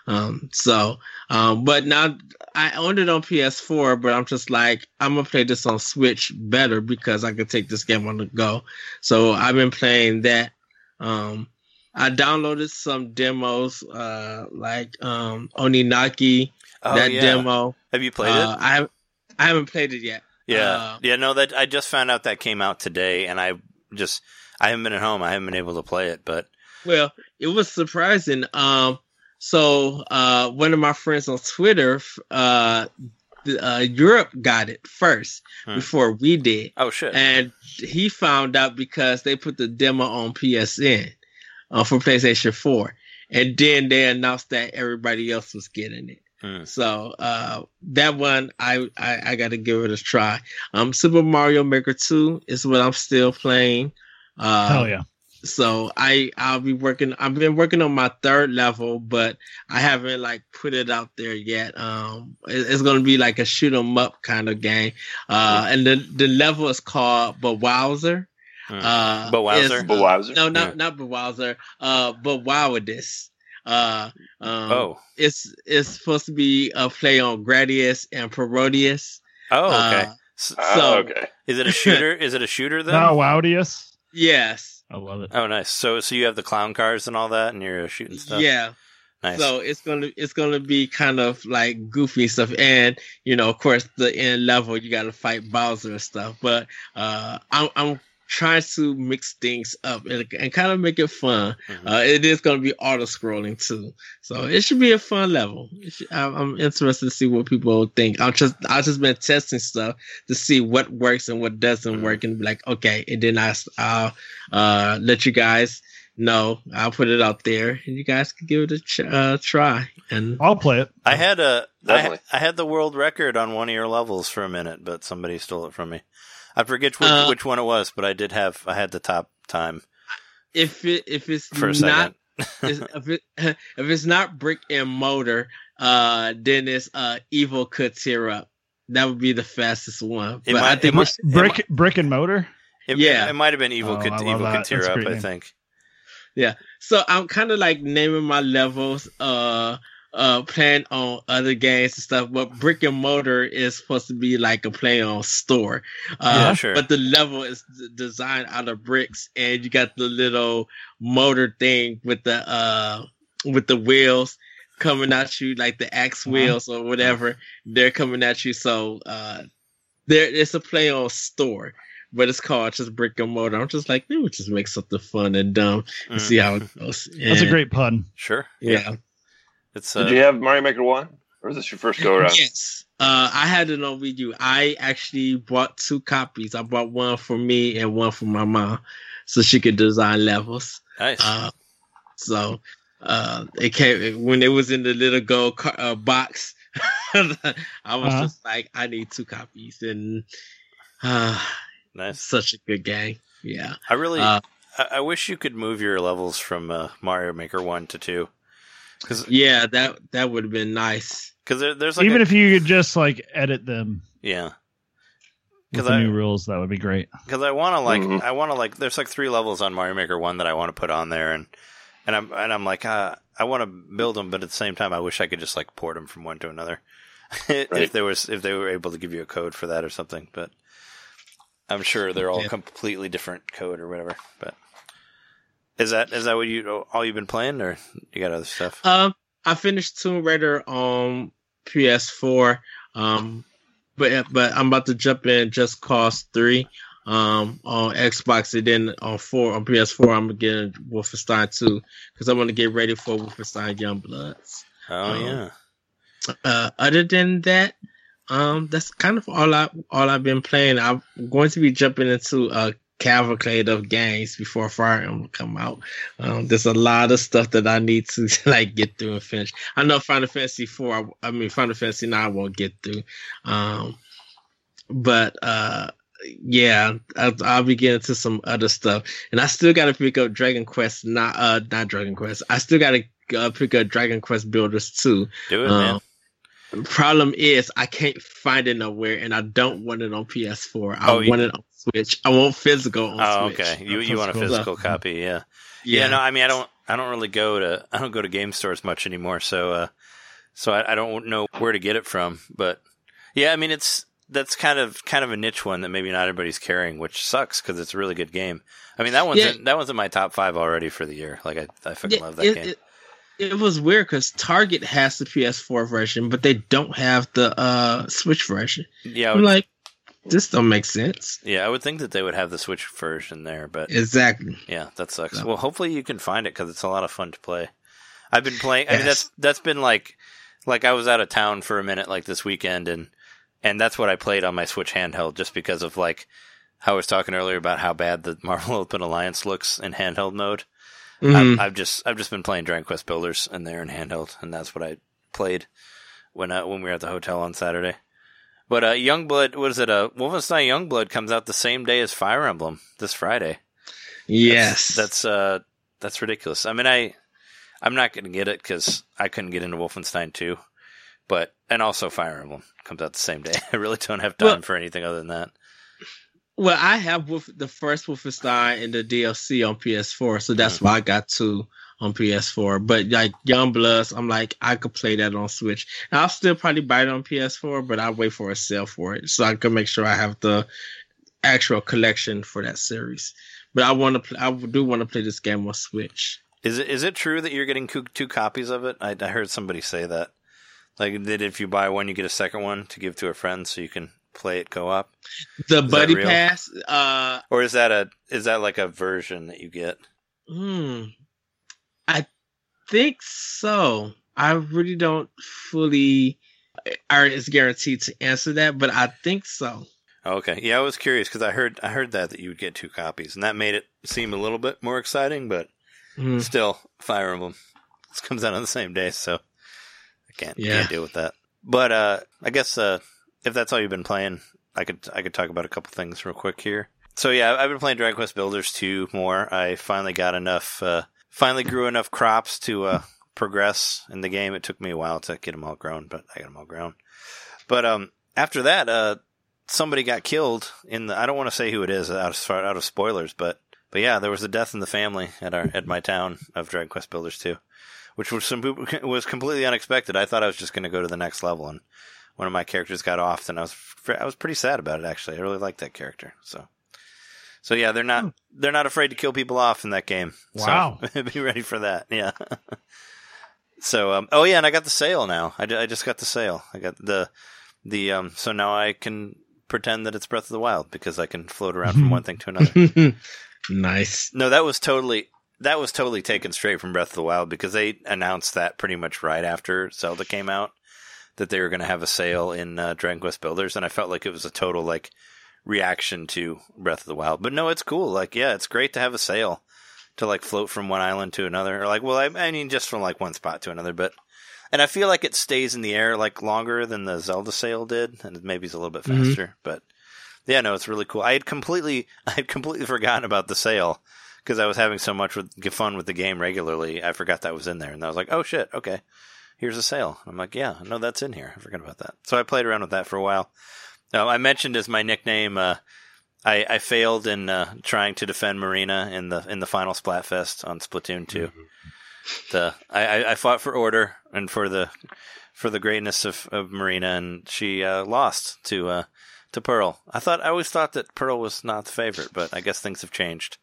Um, so, um, but now I owned it on PS4, but I'm just like, I'm gonna play this on Switch better because I could take this game on the go. So I've been playing that. Um, I downloaded some demos, uh, like um, Oninaki, Oh, that yeah. demo. Have you played Uh, it? I have, I haven't played it yet. Yeah. uh, yeah. No, that I just found out that came out today, and I just I haven't been at home. I haven't been able to play it, but Well, it was surprising. Um, so uh, one of my friends on Twitter, uh, the, uh, Europe got it first Hmm. before we did, oh shit. and he found out because they put the demo on PSN uh, for PlayStation Four, and then they announced that everybody else was getting it. Hmm. So uh, that one, I, I I got to give it a try. Um, Super Mario Maker Two is what I'm still playing. Uh, Hell yeah! so I I'll be working. I've been working on my third level, but I haven't like put it out there yet. Um, it- it's gonna be like a shoot 'em up kind of game. Uh, and the the level is called Bowser. Hmm. Uh, Bowser? it's- Bowser? No, not Yeah. not Bowser. Uh, but Wowdius. Uh, um, oh. it's it's supposed to be a play on Gradius and Parodius. Oh. Okay. Uh, S- Oh, so- okay. is it a shooter? is it a shooter then? Now Wowdius. yes. I love it. Oh, nice. So, so you have the clown cars and all that, and you're uh, shooting stuff. Yeah. Nice. So it's gonna it's gonna be kind of like goofy stuff, and you know, of course, the end level you got to fight Bowser and stuff. But uh, I'm I'm trying to mix things up and, and kind of make it fun. Mhm. Uh, it is gonna be auto scrolling too, so it should be a fun level. Should- I'm, I'm interested to see what people think. I'm just I've just been testing stuff to see what works and what doesn't Mhm. work, and be like, okay, and then I will uh, let you guys know. I'll put it out there, and you guys can give it a ch- uh, try. And I'll play it. I had a I, I had the world record on one of your levels for a minute, but somebody stole it from me. I forget which, Uh, which one it was, but I did have I had the top time if it if it's for a not (laughs) if it (laughs) if it's not brick and motor, uh, then it's uh evil could tear up. That would be the fastest one. It but I think it it's- might- Brick brick and motor. It, yeah. it, might have been evil. Oh, could, evil could tear up. I think. Yeah, so. I'm kind of like naming my levels. Uh. Uh, playing on other games and stuff, but brick and mortar is supposed to be like a play on store. Uh, Yeah, sure. But the level is d- designed out of bricks, and you got the little motor thing with the uh with the wheels coming at you, like the axe Uh-huh. wheels or whatever. They're coming at you. So uh, there it's a play on store, but it's called just brick and mortar. I'm just like, maybe we just make something fun and dumb and Mm, see how it (laughs) goes. That's a great pun. Sure. yeah. It's uh, Did you have Mario Maker 1? Or is this your first go around? (laughs) Yes. Uh, I had it on Wii U. I actually bought two copies. I bought one for me and one for my mom, so she could design levels. nice. Uh, so uh, it came when it was in the little gold car, uh, box. (laughs) I was Uh-huh. just like, I need two copies, and uh, nice. such a good game. Yeah. I really, Uh, I, I wish you could move your levels from uh, Mario Maker one to two, because Yeah, that that would have been nice. there, there's like Even a, if you could just like edit them yeah, with 'Cause the new rules, that would be great. because I want to like Mhm. I want to like there's like three levels on Mario Maker one that I want to put on there and and I'm and I'm like uh, I want to build them, but at the same time I wish I could just like port them from one to another. (laughs) if there was if they were able to give you a code for that or something, but I'm sure they're all Yeah. completely different code or whatever. But is that is that what you all you've been playing or you got other stuff? Um, I finished Tomb Raider on PS4. Um, but but I'm about to jump in Just Cause Three. Um, on Xbox and then on four on PS4, I'm getting Wolfenstein 2 because I want to get ready for Wolfenstein Youngbloods. oh um, yeah. Uh, other than that, um, that's kind of all I all I've been playing. I'm going to be jumping into a cavalcade of games before Fire Emblem come out. Um, there's a lot of stuff that I need to (laughs) like get through and finish. I know Final Fantasy four. I, I mean Final Fantasy nine I won't get through. Um, but uh, yeah, I'll, I'll be getting to some other stuff, and I still got to pick up Dragon Quest. Not uh, not Dragon Quest. I still got to uh, pick up Dragon Quest Builders too. Do it, man. Um, problem is, I can't find it nowhere, and I don't want it on PS4. I Oh, want it on Switch. I want physical on Oh, Switch. okay. You you want a physical. physical copy? Yeah. yeah. No, I mean, I don't. I don't really go to. I don't go to game stores much anymore. So, uh, so I, I don't know where to get it from. But yeah, I mean, it's that's kind of kind of a niche one that maybe not everybody's carrying, which sucks because it's a really good game. I mean, that one's Yeah. in, that one's in my top five already for the year. Like I, I fucking Yeah, love that it, game. It, it was weird because Target has the PS4 version, but they don't have the uh, Switch version. yeah, I I'm like, this don't make sense. yeah, I would think that they would have the Switch version there, but Exactly. Yeah, that sucks. So- Well, hopefully you can find it because it's a lot of fun to play. I've been playing. I mean, that's that's been like like I was out of town for a minute, like this weekend, and and that's what I played on my Switch handheld, just because of like how I was talking earlier about how bad the (laughs) Marvel Open Alliance looks in handheld mode. Mhm. I've, I've just I've just been playing Dragon Quest Builders in there in handheld, and that's what I played when uh, when we were at the hotel on Saturday. But uh, Youngblood, what is it? Uh, Wolfenstein Youngblood comes out the same day as Fire Emblem this Friday. yes. That's uh that's ridiculous. I mean, I I'm not going to get it because I couldn't get into Wolfenstein 2, but and also Fire Emblem comes out the same day. (laughs) I really don't have time Well- for anything other than that. Well, I have Wolf, the first Wolfenstein and the DLC on PS4, so that's Mm-hmm. why I got two on PS4. But like Young Bloods, I'm like I could play that on Switch. And I'll still probably buy it on PS4, but I'll wait for a sale for it so I can make sure I have the actual collection for that series. But I want to, play, I do want to play this game on Switch. Is it is it true that you're getting two, copies of it? I, I heard somebody say that. Like that if you buy one, you get a second one to give to a friend so you can play it co-op. The that Buddy? Pass, uh, Or is that a is that like a version that you get? Hmm. I think so. I really don't fully are is guaranteed to answer that, but I think so. Okay, yeah, I was curious because I heard I heard that that you would get two copies, and that made it seem a little bit more exciting. But Hmm. Still, Fire Emblem. This comes out on the same day, so I can't Yeah. can't deal with that. But uh, I guess uh, if that's all you've been playing, I could I could talk about a couple things real quick here. So yeah, I've been playing Dragon Quest Builders 2 more. I finally got enough, uh, finally grew enough crops to uh, progress in the game. It took me a while to get them all grown, but I got them all grown. But um, after that, uh, somebody got killed in the. I don't want to say who it is out of out of spoilers, but but yeah, there was a death in the family at our at my town of Dragon Quest Builders too, which was some was completely unexpected. I thought I was just going to go to the next level, and one of my characters got off, and I was I was pretty sad about it. Actually, I really liked that character. So, so yeah, they're not they're not afraid to kill people off in that game. So, Wow. (laughs) be ready for that. Yeah. (laughs) so, um, oh yeah, and I got the sail now. I, I just got the sail. I got the the um. So now I can pretend that it's Breath of the Wild because I can float around from (laughs) one thing to another. nice. No, that was totally that was totally taken straight from Breath of the Wild because they announced that pretty much right after Zelda came out that they were going to have a sail in uh, Dragon Quest Builders, and I felt like it was a total like reaction to Breath of the Wild. But no, it's cool. Like, yeah, it's great to have a sail to like float from one island to another, or like, well, I, I mean, just from like one spot to another. But and I feel like it stays in the air like longer than the Zelda sail did, and maybe it's a little bit Mhm. faster, but. Yeah, no, it's really cool. I had completely, (laughs) I had completely forgotten about the sail because I was having so much with, fun with the game regularly. I forgot that was in there, and I was like, "Oh shit, okay, here's a sail." I'm like, "Yeah, no, that's in here. I forgot about that." So I played around with that for a while. Uh, I mentioned as my nickname. Uh, I, I failed in uh, trying to defend Marina in the in the final Splatfest on Splatoon 2 The I, I- fought for order and for the for the greatness of, of Marina, and she uh, lost to uh, to Pearl. I thought I always thought that Pearl was not the favorite, but I guess things have changed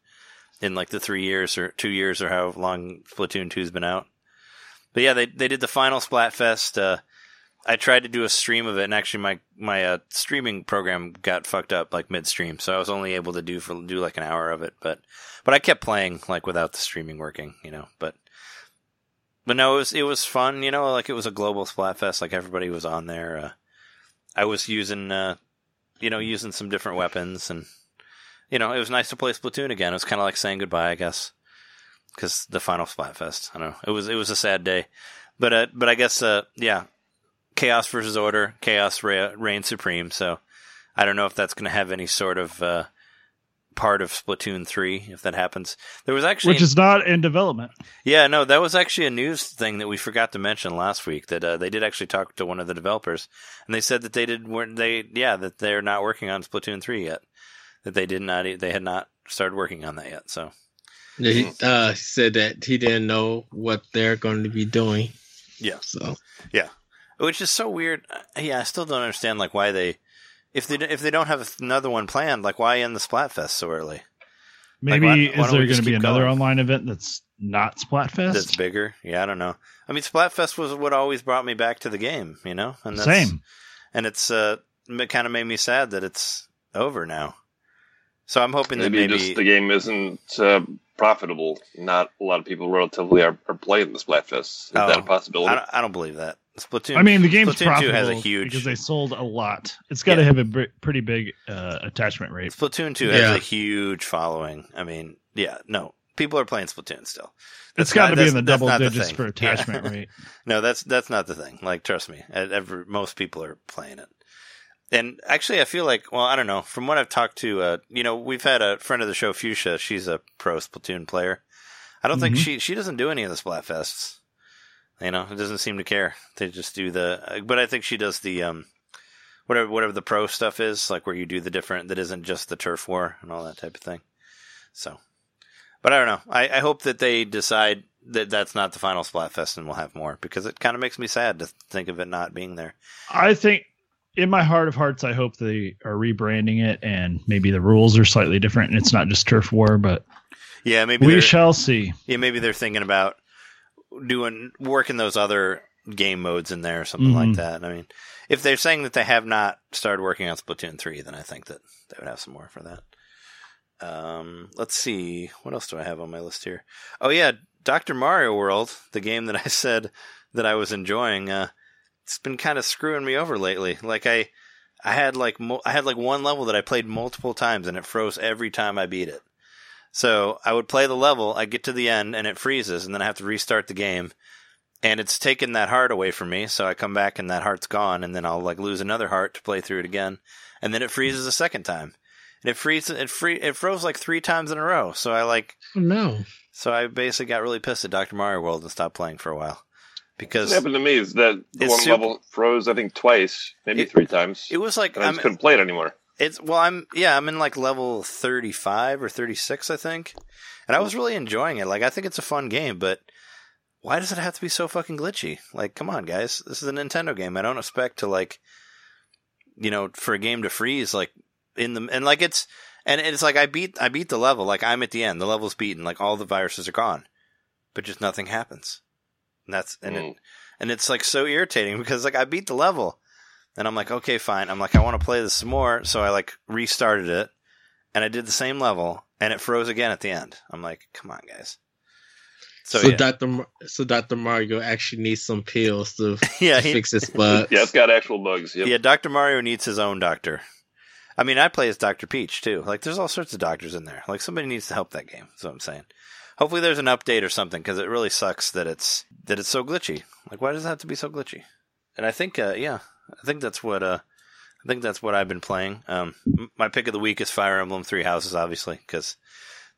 in like the three years or two years or how long Splatoon 2's been out. But yeah, they they did the final Splatfest. I tried to do a stream of it, and actually my my uh, streaming program got fucked up like midstream, so I was only able to do for do like an hour of it. But but I kept playing like without the streaming working, you know. But but no, it was it was fun, you know. Like it was a global Splatfest, like everybody was on there. Uh, I was using uh, you know using some different weapons, and you know it was nice to play Splatoon again. It was kind of like saying goodbye, I guess, because the final Splatfest. I don't know. It was it was a sad day, but uh, but I guess uh, yeah, chaos versus order, chaos re- reigns supreme. So I don't know if that's going to have any sort of uh, part of Splatoon three if that happens. There was actually which is not in development. yeah no that was actually a news thing that we forgot to mention last week that uh, they did actually talk to one of the developers and they said that they did weren't they yeah that they're not working on Splatoon three yet that they did not they had not started working on that yet so He uh, said that he didn't know what they're going to be doing. yeah So which is so weird. Uh, Yeah, I still don't understand like why they if they if they don't have another one planned, like why end the Splatfest so early? Maybe why- why is don't there going to be another going? online event that's not Splatfest? That's bigger. Yeah, I don't know. I mean, Splatfest was what always brought me back to the game, you know. And that's, Same. And it's uh, it kind of made me sad that it's over now. So I'm hoping Maybe, that maybe just the game isn't uh, profitable. Not a lot of people relatively are, are playing the Splatfest. Is Oh, that a possibility? I don't, I don't believe that. Splatoon. I mean, the game's Splatoon profitable two has a huge. because they sold a lot. It's got to Yeah. have a pretty big uh, attachment rate. Splatoon two Yeah. has a huge following. I mean, yeah, no, people are playing Splatoon still. It's That's got to be in the double not the digits thing. for Yeah. attachment rate. (laughs) No, that's that's not the thing. Like, trust me, every, most people are playing it. And actually, I feel like, well, I don't know. From what I've talked to, uh, you know, we've had a friend of the show, Fuchsia. She's a pro Splatoon player. I don't think Mhm. she she doesn't do any of the Splatfests. You know, it doesn't seem to care. They just do the. But I think she does the um, whatever whatever the pro stuff is, like where you do the different that isn't just the turf war and all that type of thing. So, but I don't know. I, I hope that they decide that that's not the final Splatfest and we'll have more because it kind of makes me sad to think of it not being there. I think, in my heart of hearts, I hope they are rebranding it and maybe the rules are slightly different and it's not just turf war. But Yeah, maybe we shall see. yeah maybe they're thinking about doing working those other game modes in there or something like Mhm. that. I mean, if they're saying that they have not started working on Splatoon three, then I think that they would have some more for that. Um, let's see, what else do I have on my list here? Oh yeah, Doctor Mario World, the game that (laughs) I said that I was enjoying. Uh, it's been kind of screwing me over lately. Like I, I had like mo- I had like one level that I played multiple times and it froze every time I beat it. So I would play the level, I get to the end and it freezes, and then I have to restart the game. And it's taken that heart away from me, so I come back and that heart's gone, and then I'll like lose another heart to play through it again, and then it freezes a second time, and it freezes it free it froze like three times in a row. So I like oh, no, so I basically got really pissed at Dr. Mario World and stopped playing for a while because What happened to me is that the one super- level froze, I think, twice, maybe It- three times. it was like I just couldn't play it anymore. It's well, I'm yeah, I'm in like level 35 or 36, I think, and I was really enjoying it. Like, I think it's a fun game, but why does it have to be so fucking glitchy? Like, come on, guys, this is a Nintendo game. I don't expect to like, you know, for a game to freeze like in the and like it's and it's like I beat I beat the level. Like I'm at the end, the level's beaten. Like all the viruses are gone, but just nothing happens. And that's and it Mm. and it's like so irritating (laughs) because like I beat the level and I'm like, okay, fine. I'm like, I want to play this some more. So I like restarted it and I did the same level and it froze again at the end. I'm like, come on, guys. So, so, yeah. Doctor Mar- so Doctor Mario actually needs some pills to (laughs) yeah, he, fix his bugs. Yeah, it's got actual bugs. Yep. yeah, Dr. Mario needs his own doctor. I mean, I play as Dr. Peach too. Like, there's all sorts of doctors in there. Like, somebody needs to help that game. That's what I'm saying. Hopefully, there's an update or something because it really sucks that it's that it's so glitchy. Like, why does it have to be so glitchy? And I think, uh, yeah, I think that's what uh, I think that's what I've been playing. Um, my pick of the week is Fire Emblem Three Houses, obviously, because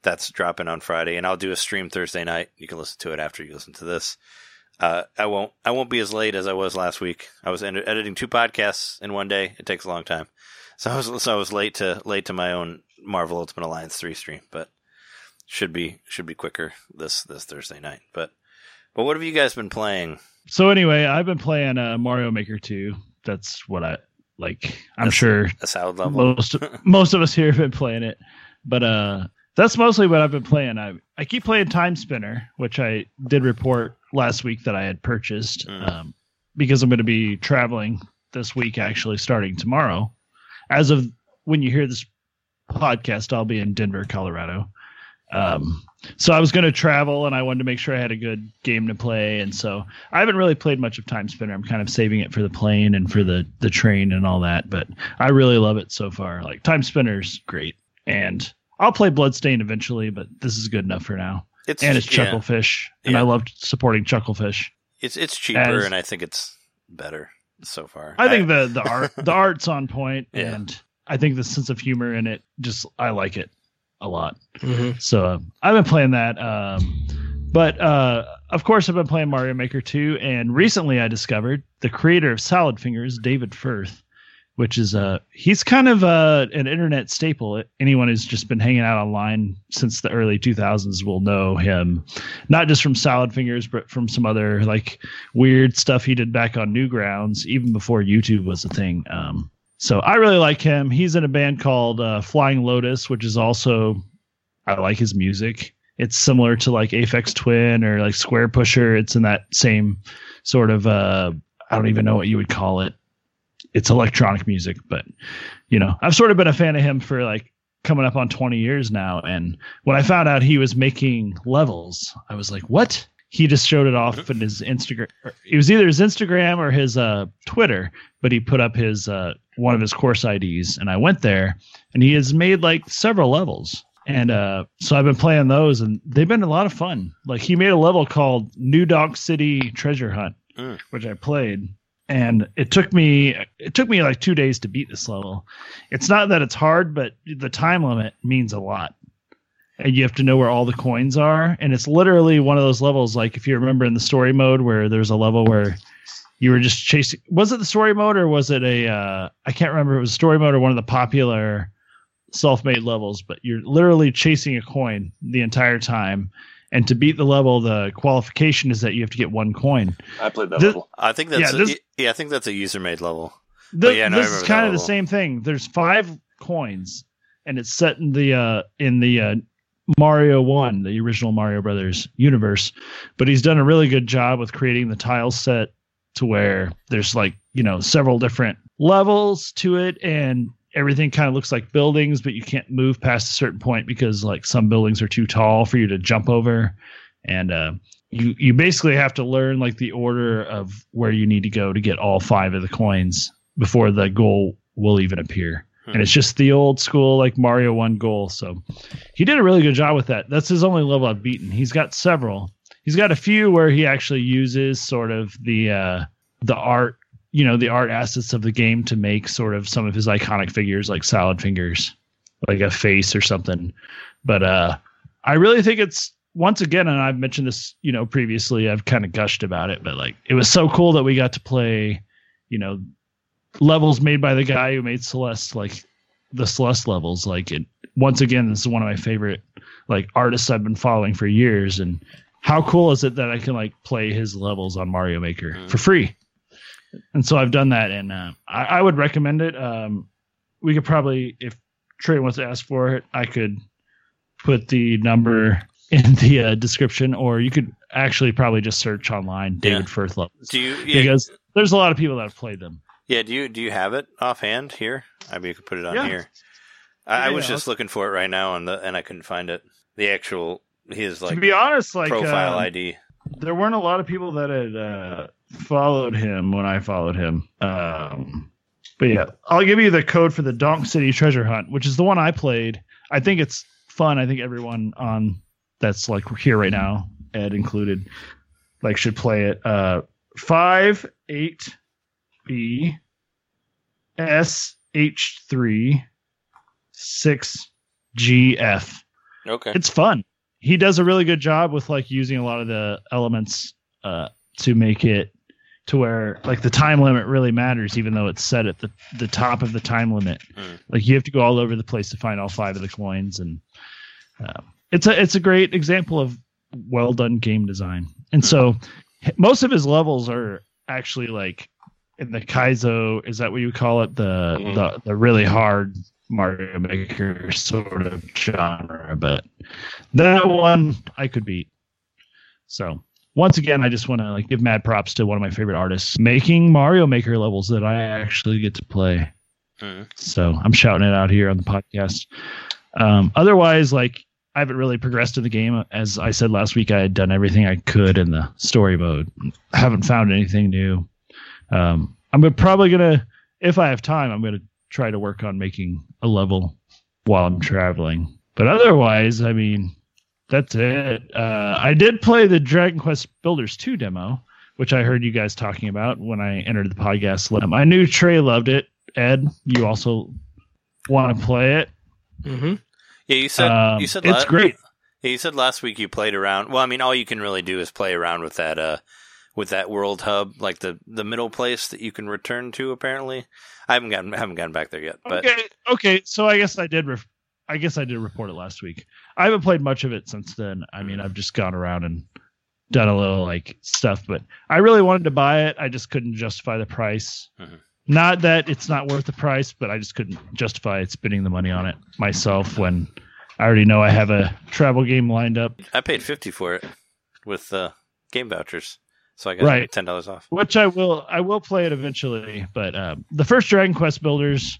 that's dropping on Friday, and I'll do a stream Thursday night. You can listen to it after you listen to this. Uh, I won't. I won't be as late as I was last week. I was ed- editing two podcasts in one day. It takes a long time, so I was so I was late to late to my own Marvel Ultimate Alliance three stream, but should be should be quicker this this Thursday night. But but what have you guys been playing? So anyway, I've been playing uh, Mario Maker 2. That's what I like. I'm That's- sure A salad level. most (laughs) most of us here have been playing it, but uh, that's mostly what I've been playing. I I keep playing Timespinner, which I did report last week that I had purchased Mm. um, because I'm going to be traveling this week, actually starting tomorrow. As of when you hear this podcast, I'll be in Denver, Colorado. Um, so I was going to travel, and I wanted to make sure I had a good game to play, and so I haven't really played much of Timespinner. I'm kind of saving it for the plane and for the the train and all that, but I really love it so far. Like Timespinner's great, and I'll play Bloodstain eventually, but this is good enough for now. It's And it's yeah, Chucklefish, and Yeah. I loved supporting Chucklefish. it's it's cheaper, as- and I think it's better so far. I think the the art the (laughs) art's on point, Yeah. and I think the sense of humor in it just I like it. A lot. Mhm. So uh, I've been playing that. Um, but uh, of course, I've been playing Mario Maker 2. And recently I discovered the creator of Salad Fingers, David Firth, which is uh, he's kind of uh, an internet staple. Anyone who's just been hanging out online since the early 2000s will know him, not just from Salad Fingers, but from some other like weird stuff he did back on Newgrounds, even before YouTube was a thing. Um, so I really like him. He's in a band called uh, Flying Lotus, which is also I like his music. It's similar to like Aphex Twin or like Squarepusher. It's in that same sort of uh I don't even know what you would call it. It's electronic music, but you know, I've sort of been a fan of him for like coming up on 20 years now and when I found out he was making levels, I was like, "What?" He just showed it off in his Instagram. It was either his Instagram or his uh, Twitter, but he put up his uh, one of his course IDs, and I went there, and he has made like several levels. And uh, so I've been playing those, and they've been a lot of fun. Like he made a level called New Donk City Treasure Hunt, Mm. which I played, and it took me it took me like two days to beat this level. It's not that it's hard, but the time limit means a lot, and you have to know where all the coins are. And it's literally one of those levels, like if you remember in the story mode, where there's a level where you were just chasing. Was it the story mode or was it a? Uh, I can't remember. If it was story mode or one of the popular self-made levels. But you're literally chasing a coin the entire time, and to beat the level, the qualification is that you have to get one coin. I played that This- level. I think that's Yeah, this- a, yeah, I think that's a user made level. The, yeah, no, this is kind that of the same thing. There's five coins, and it's set in the uh, in the uh, Mario One, the original Mario Brothers universe. But he's done a really good job with creating the tile set to where there's like you know several different levels to it, and everything kind of looks like buildings, but you can't move past a certain point because like some buildings are too tall for you to jump over, and uh, you you basically have to learn like the order of where you need to go to get all five of the coins before the goal will even appear. Hmm. And it's just the old school like Mario one goal. So he did a really good job with that. That's his only level I've beaten. He's got several. He's got a few where he actually uses sort of the uh the art, you know, the art assets of the game to make sort of some of his iconic figures like salad fingers, like a face or something. But uh I really think it's once again, and I've mentioned this, you know, previously, I've kind of gushed about it, but like it was so cool that we got to play, you know, levels made by the guy who made Celeste, like the Celeste levels. Like it once again, this is one of my favorite like artists I've been following for years. And how cool is it that I can like play his levels on Mario Maker Mhm. for free? And so I've done that, and uh, I, I would recommend it. Um, we could probably, if Trey wants to ask for it, I could put the number in the uh, description, or you could actually probably just search online David Yeah. Firth levels Do you? Yeah, because there's a lot of people that have played them. yeah. Do you? Do you have it offhand here? I mean, you could put it on Yeah. here. I, I was just looking for it right now, and the and I couldn't find it. The actual his like to be honest, like profile um, ID. there weren't a lot of people that had uh, followed him when I followed him. Um, but yeah, I'll give you the code for the Donk City Treasure Hunt, which is the one I played. I think it's fun. I think everyone on that's like here right now, Ed included, like should play it. Uh, five eight B S H three six G F Okay. it's fun. He does a really good job with like using a lot of the elements uh, to make it to where like the time limit really matters, even though it's set at the the top of the time limit. Mm. Like you have to go all over the place to find all five of the coins, and uh, it's a it's a great example of well done game design. And so most of his levels are actually like in the Kaizo. Is that what you call it? The Mhm. the the really hard Mario Maker sort of genre, but that one I could beat. So once again, I just want to like give mad props to one of my favorite artists making Mario Maker levels that I actually get to play. Mhm. So I'm shouting it out here on the podcast. Um, otherwise, like I haven't really progressed in the game. As I said last week, I had done everything I could in the story mode. I haven't found anything new. Um, I'm probably gonna, if I have time, I'm gonna try to work on making a level while I'm traveling. But otherwise, I mean, that's it. Uh, I did play the Dragon Quest Builders 2 demo, which I heard you guys talking about when I entered the podcast. Um, I knew Trey loved it. Ed, you also want to play it? hmm Yeah, you said Um, you said it's la- great. Yeah, you said last week you played around. Well, I mean, all you can really do is play around with that uh with that world hub, like the the middle place that you can return to. Apparently, I haven't gotten I haven't gotten back there yet, but okay, okay. So I guess I did. I guess I did report it last week. I haven't played much of it since then. I mean, I've just gone around and done a little like stuff, but I really wanted to buy it. I just couldn't justify the price. Mhm. Not that it's not worth the price, but I just couldn't justify spending the money on it myself when I already know I have a travel game lined up, I paid fifty for it with uh, game vouchers, so I got Right. ten dollars off. which I will. I will play it eventually. But um, the first Dragon Quest builders,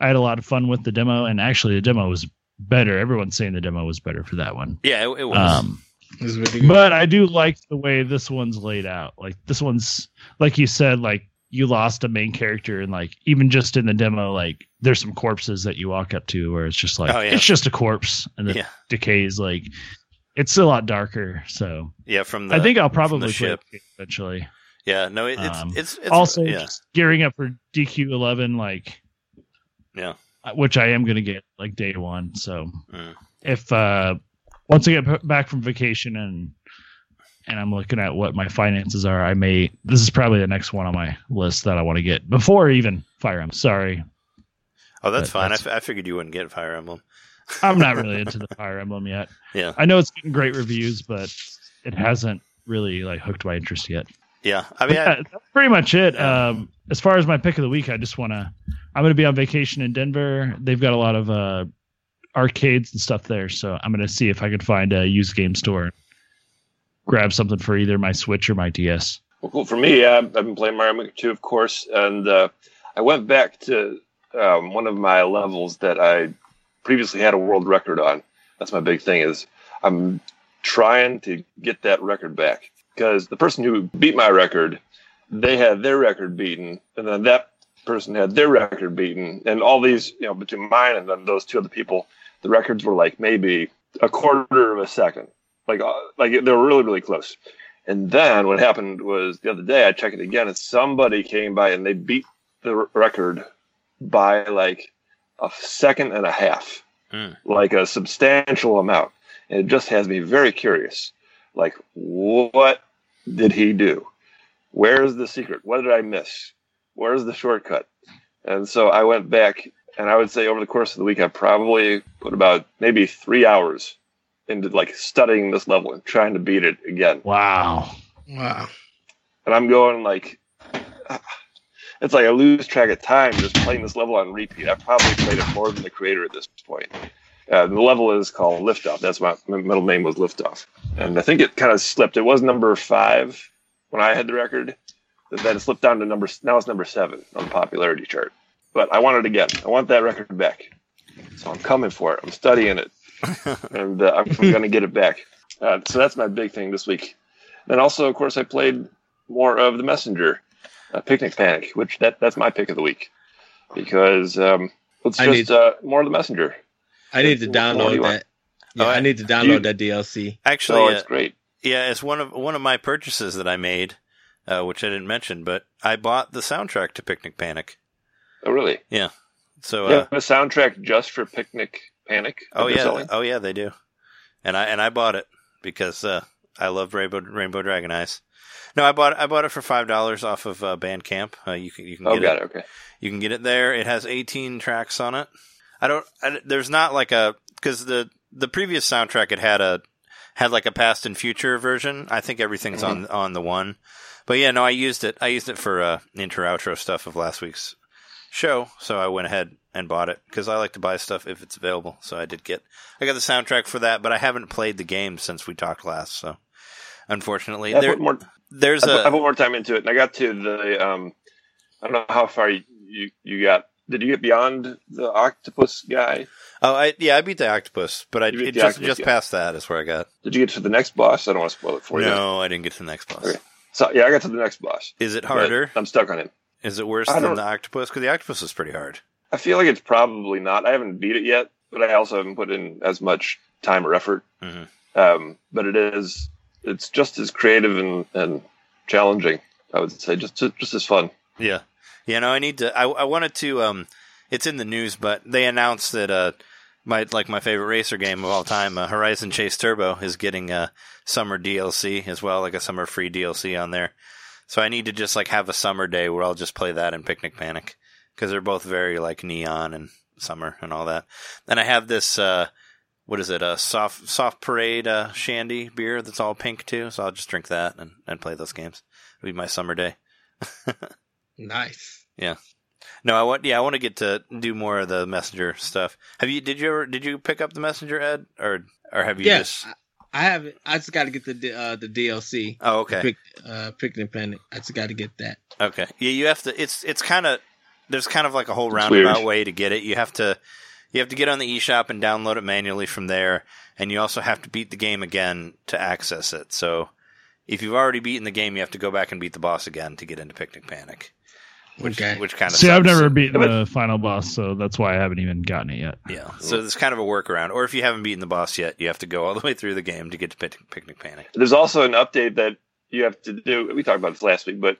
I had a lot of fun with the demo, and actually the demo was better. Everyone's saying the demo was better for that one. Yeah, it, it was. Um, It's but I do like the way this one's laid out. Like this one's like you said, like you lost a main character, and like even just in the demo, like there's some corpses that you walk up to where it's just like Oh, yeah. it's just a corpse, and the yeah, decays like it's a lot darker. So yeah. From the I think I'll probably ship. eventually. Yeah, no, it, it's, Um, it's it's also, yeah, gearing up for DQ11, like Yeah. uh, which I am going to get like day one. So Mm. if uh once I get back from vacation and and I'm looking at what my finances are, I may. This is probably the next one on my list that I want to get before even Fire Emblem. Sorry, Oh, that's But fine. I that's- f- I figured you wouldn't get Fire Emblem. I'm not really into the Fire Emblem yet. Yeah. I know it's getting great reviews, but it hasn't really like hooked my interest yet. Yeah, I But mean, I, that's pretty much it. Yeah. Um, as far as my pick of the week, I just want to. I'm going to be on vacation in Denver. They've got a lot of uh, arcades and stuff there, so I'm going to see if I can find a used game store, and grab something for either my Switch or my DS. Well, cool. For me, uh, I've been playing Mario Maker 2, of course, and uh, I went back to um, one of my levels that I previously had a world record on. That's my big thing is I'm trying to get that record back because the person who beat my record, they had their record beaten, and then that person had their record beaten, and all these, you know, between mine and then those two other people, the records were like maybe a quarter of a second, like uh, like they were really really close. And then what happened was the other day I checked it again, and somebody came by and they beat the record by like a second and a half, Hmm. like a substantial amount. And it just has me very curious. Like, what did he do? Where's the secret? What did I miss? Where's the shortcut? And so I went back, and I would say over the course of the week, I probably put about maybe three hours into like studying this level and trying to beat it again Wow. Wow. and I'm going like, it's like I lose track of time just playing this level on repeat. I've probably played it more than the creator at this point. Uh, the level is called Liftoff. That's my, my middle name was Liftoff, and I think it kind of slipped. It was number five when I had the record. Then it slipped down to number. Now it's number seven on the popularity chart. But I want it again. I want that record back. So I'm coming for it. I'm studying it, (laughs) and uh, I'm going to get it back. Uh, so that's my big thing this week. And also, of course, I played more of the Messenger, uh, Picnic Panic, which that that's my pick of the week because um, it's I just need- uh, more of the Messenger. I need to What do you download that. Yeah, Oh, I I- need to you- download that DLC. actually, So uh, it's great. yeah, it's one of one of my purchases that I made, uh, which I didn't mention, but I bought the soundtrack to Picnic Panic. Oh, really? Yeah. So, They uh, a soundtrack just for Picnic Panic. oh yeah, selling? oh yeah, they do, and I and I bought it because uh, I love Rainbow Rainbow Dragon Eyes. No, I bought I bought it for five dollars off of uh, Bandcamp. Uh, you can you can Oh, get got it. it. Okay. You can get it there. It has 18 tracks on it. I don't. I, there's not like a because the the previous soundtrack it had a had like a past and future version. I think everything's on on the one. But yeah, no, I used it. I used it for uh, intro outro stuff of last week's show. So I went ahead and bought it because I like to buy stuff if it's available. So I did get. I got the soundtrack for that, but I haven't played the game since we talked last. So unfortunately, I there, put more. there's I put, I a put more time into it, and I got to the. Um, I don't know how far you, you you got. Did you get beyond the octopus guy? oh I yeah I beat the octopus, but I it just just yeah. past that is where I got. Did you get to the next boss? I don't want to spoil it for you. No, I didn't get to the next boss. Okay. So yeah, I got to the next boss. Is it harder? I'm stuck on him. Is it worse I than the octopus? Because the octopus is pretty hard. I feel like it's probably not. I haven't beat it yet, but I also haven't put in as much time or effort. Mhm. Um, but it is. It's just as creative and, and challenging. I would say just just as fun. Yeah, yeah. No, I need to. I, I wanted to. Um, it's in the news, but they announced that uh, my like my favorite racer game of all time, uh, Horizon Chase Turbo, is getting a summer DLC as well, like a summer free DLC on there. So I need to just like have a summer day where I'll just play that and Picnic Panic because they're both very like neon and summer and all that. And I have this uh, what is it? A soft soft parade uh, shandy beer that's all pink too. So I'll just drink that and, and play those games. It'll be my summer day. (laughs) Nice. Yeah. No, I want. Yeah, I want to get to do more of the messenger stuff. Have you? Did you ever? Did you pick up the messenger, Ed, or or have you Yeah, just? I, I have it. I just got to get the uh, the DLC. Oh, okay, Pick, uh, Picnic Panic. I just got to get that. okay. Yeah, you have to. It's it's kind of there's kind of like a whole It's roundabout weird. way to get it. You have to you have to get on the eShop and download it manually from there, and you also have to beat the game again to access it. So if you've already beaten the game, you have to go back and beat the boss again to get into Picnic Panic. Which, Okay. which kind of See, I've never beaten but- the final boss, so that's why I haven't even gotten it yet. Yeah, so it's kind of a workaround. Or if you haven't beaten the boss yet, you have to go all the way through the game to get to Pic- Picnic Panic. There's also an update that you have to do. We talked about this last week, but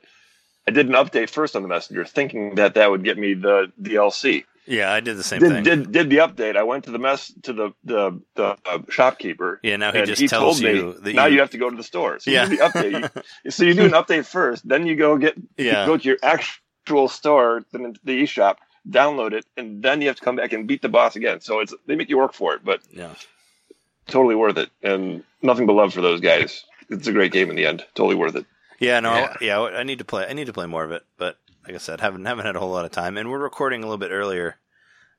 I did an update first on the messenger, thinking that that would get me the DLC. Yeah, I did the same Did, thing. did did the update? I went to the mess to the the, the uh, shopkeeper. yeah, now he just he tells told you me that now you, you have to go to the store. So Yeah. you do the update. You- (laughs) so you do an update first, then you go get Yeah. go to your actual store, then into the eShop, download it, and then you have to come back and beat the boss again. So it's they make you work for it, but yeah. totally worth it, and nothing but love for those guys. It's a great game in the end. Totally worth it. Yeah, no, Yeah. yeah. I need to play. I need to play more of it, but like I said, haven't haven't had a whole lot of time, and we're recording a little bit earlier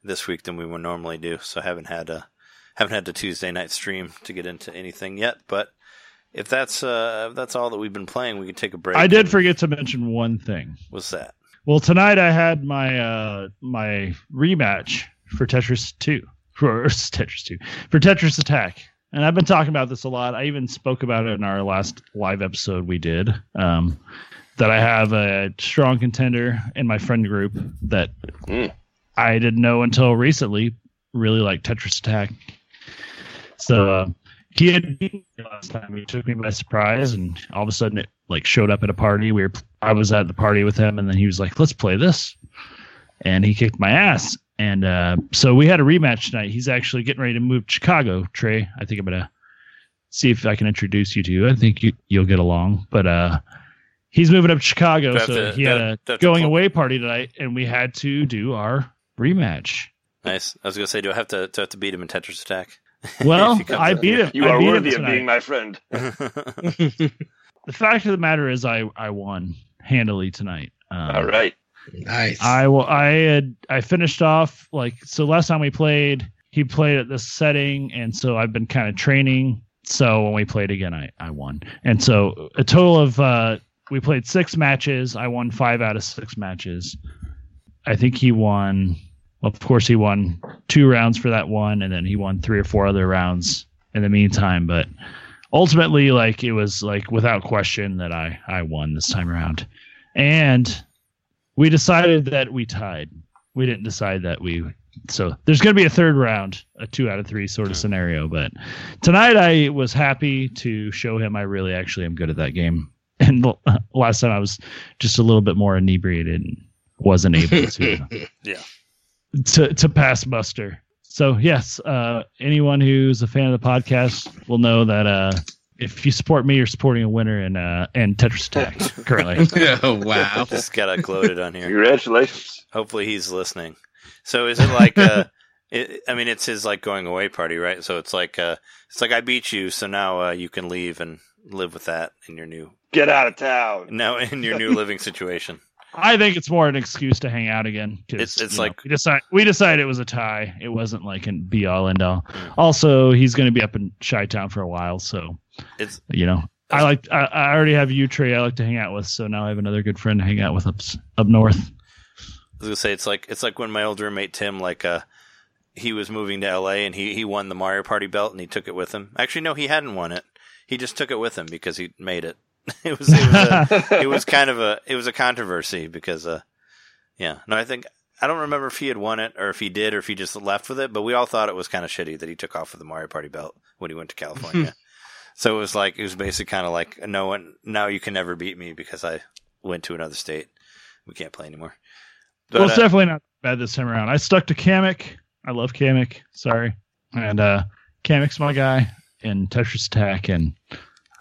this week than we would normally do, so I haven't had a haven't had the Tuesday night stream to get into anything yet. But if that's uh if that's all that we've been playing, we can take a break. I did and- forget to mention one thing. What's that? Well, tonight I had my uh my rematch for Tetris 2 (laughs) for Tetris 2 for Tetris Attack. And I've been talking about this a lot. I even spoke about it in our last live episode we did. Um that I have a strong contender in my friend group that Mm. I didn't know until recently really like Tetris Attack. So uh, he had beaten me last time. He took me by surprise, and all of a sudden it like showed up at a party. We were I was at the party with him, and then he was like, "Let's play this," and he kicked my ass. And uh, so we had a rematch tonight. He's actually getting ready to move to Chicago. Trey, I think I'm gonna see if I can introduce you to. You. I think you you'll get along, but uh. He's moving up to Chicago, Do so to- he had do I a going pull- away party tonight, and we had to do our rematch. Nice. I was gonna say, do I have to, do I have to beat him in Tetris Attack? (laughs) Well, If he comes I beat him. You I are worthy of being my friend. (laughs) (laughs) The fact of the matter is, I I won handily tonight. Um, All right. Nice. I will. I had I finished off like so. Last time we played, he played at this setting, and so I've been kind of training. So when we played again, I I won, and so a total of uh we played six matches. I won five out of six matches. I think he won. Well, of course, he won two rounds for that one, and then he won three or four other rounds in the meantime. But ultimately, like it was like without question that I I won this time around, and we decided that we tied. We didn't decide that we. So there's going to be a third round, a two out of three sort of scenario. But tonight I was happy to show him I really actually am good at that game. (laughs) And l- last time I was just a little bit more inebriated and wasn't able to (laughs) Yeah. to to pass muster. So yes, uh, anyone who's a fan of the podcast will know that uh, if you support me, you're supporting a winner in uh, in Tetris Attack (laughs) currently. oh wow. Just got gloated on here. Congratulations. Hopefully he's listening. So is it like uh it, I mean it's his like going away party, right? So it's like uh it's like I beat you, so now uh, you can leave and live with that in your new Get out of town. now in your new living situation. I think it's more an excuse to hang out again. It's- it's you know, like- we decide we decided it was a tie. It wasn't like an be all end all. Mm. Also, he's going to be up in Chi Town for a while, so It's you know. I like. I, I already have you, Trey. I like to hang out with, so now I have another good friend to hang out with up up north. I was gonna say it's like it's like when my old roommate Tim like uh he was moving to LA and he he won the Mario Party belt and he took it with him. Actually no, he hadn't won it. He just took it with him because he made it. (laughs) it was it was a, (laughs) it was kind of a it was a controversy because uh yeah. No, I think I don't remember if he had won it or if he did or if he just left with it, but we all thought it was kind of shitty that he took off with the Mario Party belt when he went to California. (laughs) so it was like it was basically kind of like no one now you can never beat me because I went to another state. We can't play anymore. But, well, it's uh, definitely not bad this time around. I stuck to Kamek. I love Kamek. Sorry, and uh, Kamek's my guy and Tetris Attack, and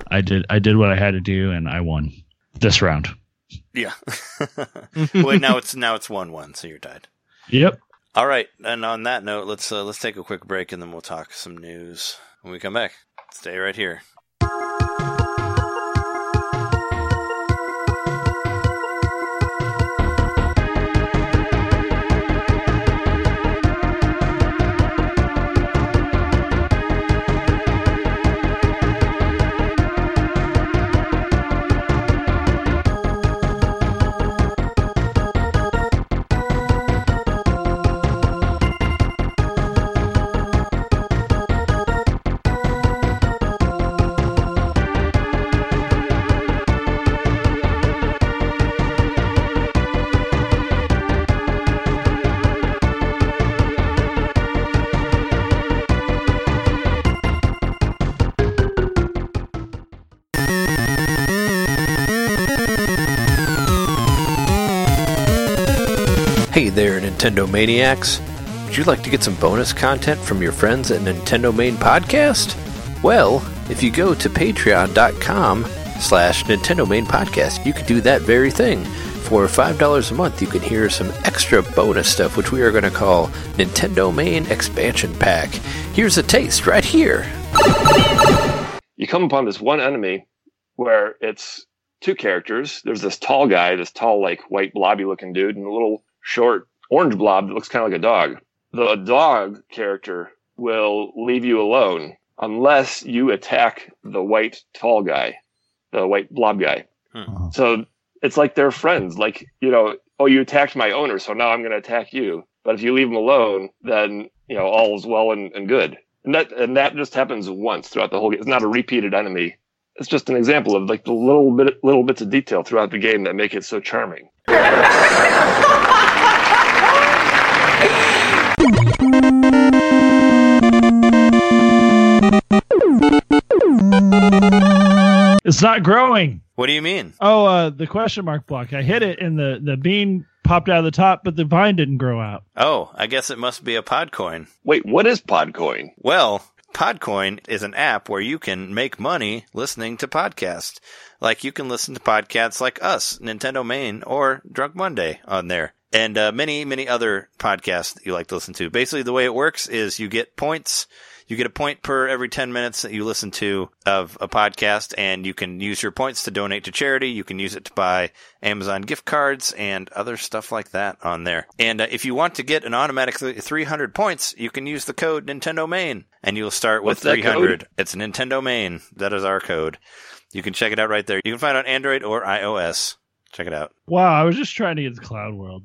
I did I did what I had to do, and I won this round. Yeah. (laughs) (laughs) Wait, now it's now it's one one, so you're tied. Yep. All right, and on that note, let's uh, let's take a quick break, and then we'll talk some news when we come back. Stay right here. Nintendo Maniacs! Would you like to get some bonus content from your friends at Nintendo Main Podcast? Well, if you go to patreon.com slash Nintendo Main Podcast, you can do that very thing. For $5 a month, you can hear some extra bonus stuff, which we are going to call Nintendo Main Expansion Pack. Here's a taste right here. you come upon this one enemy where it's two characters. There's this tall guy, this tall, like white blobby looking dude, and a little short orange blob that looks kind of like a dog. The dog character will leave you alone unless you attack the white tall guy, the white blob guy. Hmm. So it's like they're friends. Like, you know, oh, you attacked my owner, so now I'm going to attack you. But if you leave him alone, then, you know, all's well and, and good. And that, and that just happens once throughout the whole game. It's not a repeated enemy. It's just an example of like the little bit, little bits of detail throughout the game that make it so charming. (laughs) It's not growing. What do you mean? Oh, uh, the question mark block. I hit it, and the the bean popped out of the top, but the vine didn't grow out. Oh, I guess it must be a Podcoin. Wait, what is Podcoin? Well, Podcoin is an app where you can make money listening to podcasts. Like you can listen to podcasts like us, Nintendo Main, or Drunk Monday on there. And uh, many, many other podcasts that you like to listen to. Basically, the way it works is you get points. You get a point per every 10 minutes that you listen to of a podcast, and you can use your points to donate to charity. You can use it to buy Amazon gift cards and other stuff like that on there. And uh, if you want to get an automatic 300 points, you can use the code Nintendo Main, and you'll start with What's that 300. It's Nintendo Main. That is our code. You can check it out right there. You can find it on Android or iOS. Check it out. Wow, I was just trying to get the cloud world.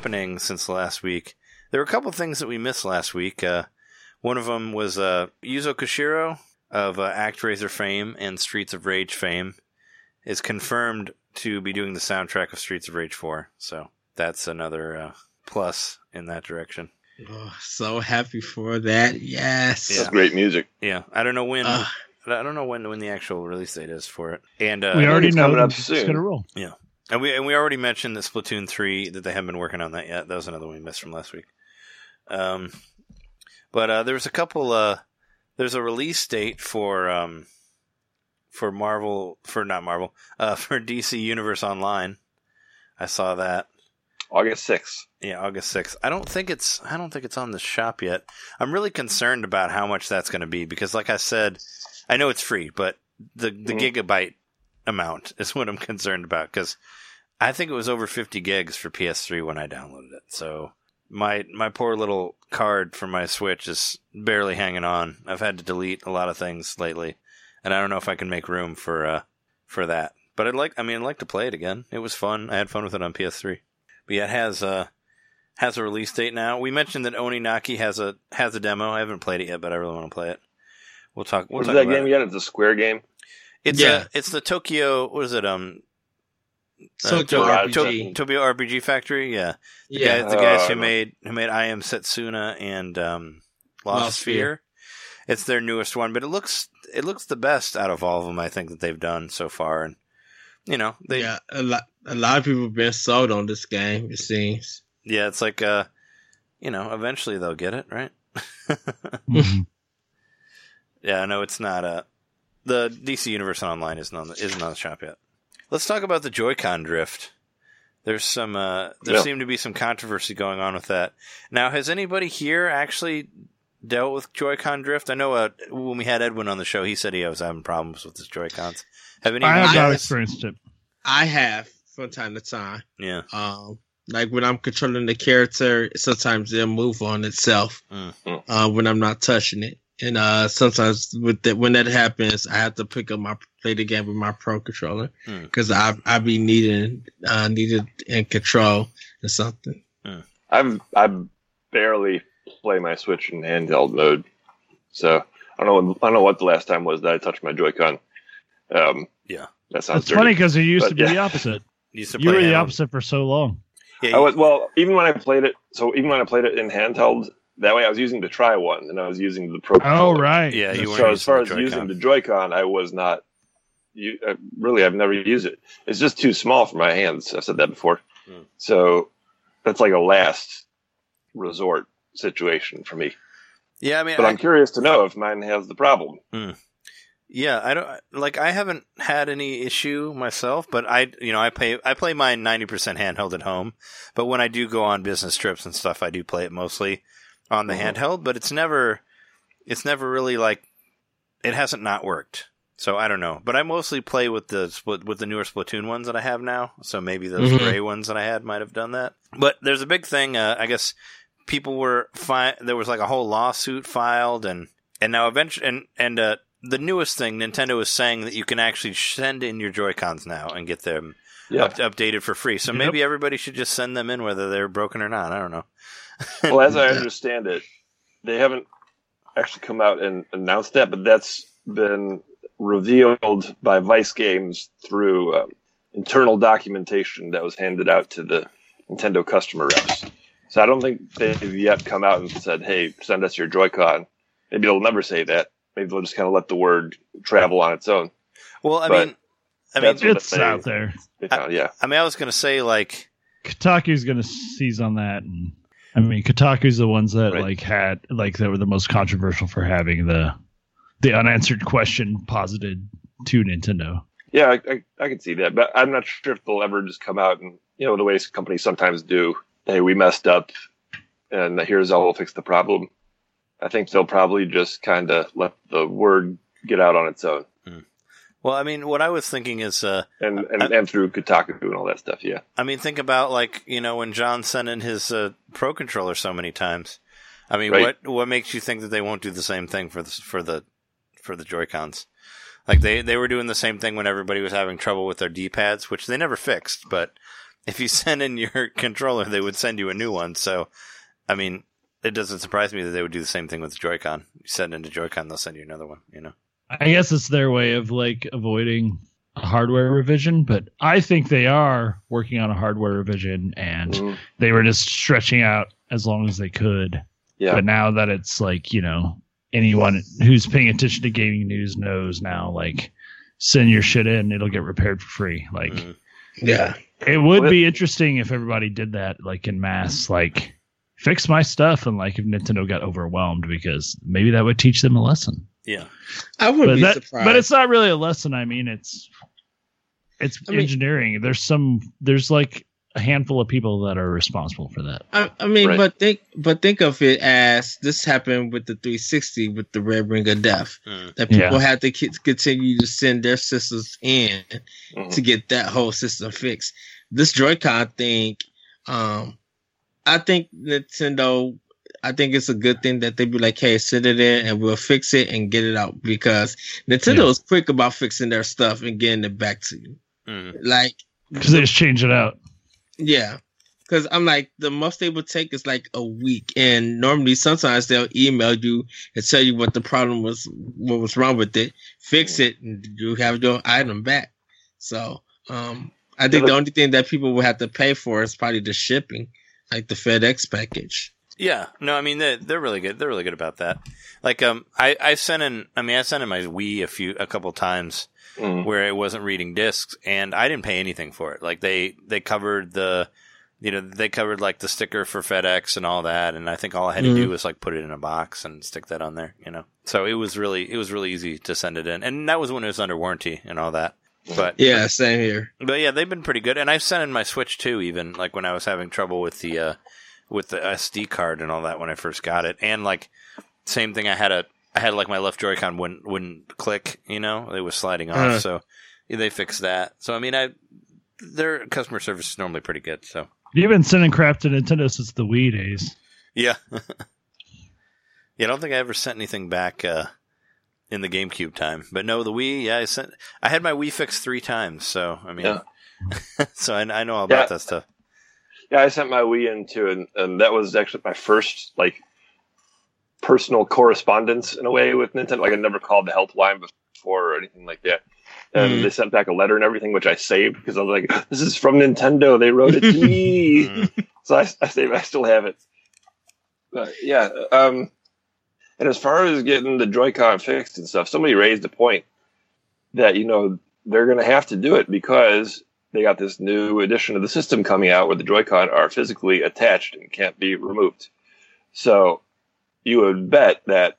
Happening since last week? There were a couple things that we missed last week. Uh, one of them was uh, Yuzo Koshiro of uh, ActRaiser fame and Streets of Rage fame is confirmed to be doing the soundtrack of Streets of Rage 4. So that's another uh, plus in that direction. Oh, so happy for that. Yes. That's great music. Yeah, I don't know when. Ugh. I don't know when when the actual release date is for it. And uh, we already it's know coming up soon. it's gonna roll. And we and we already mentioned that Splatoon three that they haven't been working on that yet. That was another one we missed from last week. Um, but uh, there was a couple. Uh, there's a release date for um, for Marvel for not Marvel uh, (laughs) for DC Universe Online. I saw that. August 6th. Yeah, August sixth. I don't think it's I don't think it's on the shop yet. I'm really concerned about how much that's going to be because, like I said, I know it's free, but the the Mhm. gigabyte amount (laughs) is what I'm concerned about because I think it was over 50 gigs for PS3 when I downloaded it. So my my poor little card for my Switch is barely hanging on. I've had to delete a lot of things lately, and I don't know if I can make room for uh for that. But I'd like, I mean, I'd like to play it again. It was fun. I had fun with it on PS3. But yeah, it has uh has a release date now. We mentioned that Oninaki has a has a demo. I haven't played it yet, but I really want to play it. We'll talk. We'll that game it. again? It's a Square game. It's Yeah. uh it's the Tokyo. What is it? Um, So uh, to To- RPG. Tokyo RPG Factory. Yeah, the yeah. guys, the guys Oh, I who made who made I Am Setsuna and um, Lost, Lost Sphere. Sphere. It's their newest one, but it looks it looks the best out of all of them. I think that they've done so far, and you know they yeah, a lot a lot of people have been sold on this game, it seems. yeah it's like uh you know eventually they'll get it right. (laughs) Mhm. Yeah, no, it's not. Uh, the DC Universe Online isn't on the, isn't on the shop yet. Let's talk about the Joy-Con drift. There's some. Uh, there Yeah. seemed to be some controversy going on with that. Now, has anybody here actually dealt with Joy-Con drift? I know uh, when we had Edwin on the show, he said he was having problems with his Joy-Cons. Have any? I have not experienced it. I have from time to time. Yeah. Um, like when I'm controlling the character, sometimes it'll move on itself Mm. Mm. uh, when I'm not touching it. And uh, sometimes with that, when that happens, I have to pick up my play the game with my pro controller Mm. because I I be needing uh, needed in control or something. I've I barely play my Switch in handheld mode, so I don't know. I don't know what the last time was that I touched my Joy-Con. Um, Yeah. that sounds That's dirty. funny because it used But, to be yeah. the opposite. (laughs) Used to You were the opposite for so long. Yeah, I was well, even when I played it. So even when I played it in handheld, that way I was using the Try one, and I was using the Pro. Oh right. Yeah, you So as far as Joy-Con. using the Joy-Con, I was not. You uh, really, I've never used it. It's just too small for my hands. I've said that before. Hmm. So that's like a last resort situation for me. yeah, I mean, But I- I'm curious to know if mine has the problem. Yeah, I don't like. I haven't had any issue myself, but I, you know, I play I play mine ninety percent handheld at home. But when I do go on business trips and stuff, I do play it mostly on the Mhm. handheld. But it's never, it's never really like, it hasn't not worked. So I don't know. But I mostly play with the split with the newer Splatoon ones that I have now. So maybe those Mhm. gray ones that I had might have done that. But there's a big thing. Uh, I guess people were fi- there was like a whole lawsuit filed and and now eventually and and uh, the newest thing Nintendo is saying that you can actually send in your Joy Cons now and get them Yeah. up- updated for free. So Yep. maybe everybody should just send them in whether they're broken or not. I don't know. Well, as I understand it, they haven't actually come out and announced that, but that's been revealed by Vice Games through um, internal documentation that was handed out to the Nintendo customer reps. So I don't think they've yet come out and said, "Hey, send us your Joy-Con." Maybe they'll never say that. Maybe they'll just kind of let the word travel on its own. Well, I But mean, I mean, It's they- out there. They found, yeah. I mean, I was going to say like, Kotaku's gonna seize on that, and I mean Kotaku's the ones that Right. like had like that were the most controversial for having the the unanswered question posited to Nintendo. Yeah, I, I, I can see that, but I'm not sure if they'll ever just come out and you know the way companies sometimes do. Hey, we messed up, and here's how we'll fix the problem. I think they'll probably just kind of let the word get out on its own, well, I mean, what I was thinking is, uh, and and, I- and through Kotaku and all that stuff. Yeah, I mean, think about like you know when John sent in his uh, Pro controller so many times. I mean, Right. what what makes you think that they won't do the same thing for the for the for the Joy Cons? Like they they were doing the same thing when everybody was having trouble with their D pads, which they never fixed. But if you (laughs) send in your controller, they would send you a new one. So, I mean, it doesn't surprise me that they would do the same thing with the Joy-Con. You send in the Joy-Con, they'll send you another one. You know. I guess it's their way of like avoiding a hardware revision, but I think they are working on a hardware revision and Mhm. they were just stretching out as long as they could. yeah. But now that it's like, you know, anyone who's paying attention to gaming news knows now, like, send your shit in, it'll get repaired for free. Like, Mhm. Yeah. it would be interesting if everybody did that, like, in mass, like, fix my stuff. And, like, if Nintendo got overwhelmed, because maybe that would teach them a lesson. Yeah. I wouldn't But, be that, surprised. but it's not really a lesson. I mean, it's, it's I mean- engineering. There's some, there's like a handful of people that are responsible for that. I, I mean, Right. but think, but think of it as this happened with the 360 with the Red Ring of Death. Mm. That people Yeah. had to ki- continue to send their systems in Mhm. to get that whole system fixed. This Joy-Con thing, um, I think Nintendo. I think it's a good thing that they be like, "Hey, send it in, and we'll fix it and get it out." Because Nintendo Yeah. is quick about fixing their stuff and getting it back to you. Mm. Like, because they just change it out. yeah, because I'm like, the most they would take is like a week, and normally sometimes they'll email you and tell you what the problem was, what was wrong with it, fix it, and you have your item back. So, um, I think the only thing that people will have to pay for is probably the shipping, like the FedEx package. Yeah, no, I mean they're they're really good. They're really good about that. Like, um, I I sent in. I mean, I sent in my Wii a few a couple times Mm. where it wasn't reading discs, and I didn't pay anything for it. Like they they covered the, you know, they covered like the sticker for FedEx and all that, and I think all I had to do Mhm. was like put it in a box and stick that on there. You know, so it was really it was really easy to send it in, and that was when it was under warranty and all that. But Yeah, same here. but yeah, they've been pretty good, and I've sent in my Switch too. Even like when I was having trouble with the uh, with the SD card and all that when I first got it, and like same thing. I had a I had like my left Joy-Con wouldn't wouldn't click, you know, it was sliding off. Uh. So they fixed that. So I mean, I their customer service is normally pretty good. So You've been sending crap to Nintendo since the Wii days. yeah, (laughs) yeah. I don't think I ever sent anything back uh, in the GameCube time, but no, the Wii. Yeah, I sent. I had my Wii fixed three times. So I mean, Yeah. (laughs) so I, I know all about that stuff. Yeah, I sent my Wii into and, and that was actually my first like personal correspondence in a way with Nintendo. Like I never called the helpline before or anything like that. And Mm. they sent back a letter and everything, which I saved because I was like, (laughs) "This is from Nintendo. They wrote it to me." Mm. (laughs) so I, I saved. I still have it. But yeah, um, and as far as getting the Joy-Con fixed and stuff, somebody raised a point that you know they're going to have to do it because they got this new edition of the system coming out where the Joy-Con are physically attached and can't be removed. So you would bet that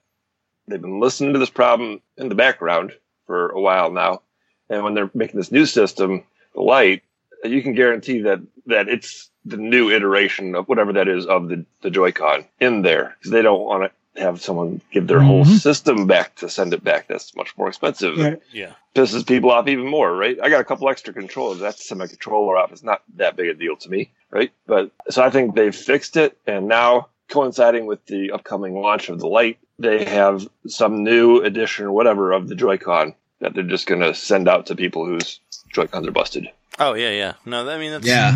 they've been listening to this problem in the background for a while now, and when they're making this new system, the Lite, you can guarantee that that it's the new iteration of whatever that is of the, the Joy-Con in there because they don't want to have someone give their whole Mhm. system back to send it back. That's much more expensive Right. Yeah. pisses people off even more, right? I got a couple extra controllers. That's send my controller off. It's not that big a deal to me, right? But so I think they've fixed it, and now coinciding with the upcoming launch of the Lite, they have some new edition or whatever of the Joy-Con that they're just going to send out to people whose Joy-Cons are busted. Oh yeah, yeah. No, I mean that's Yeah.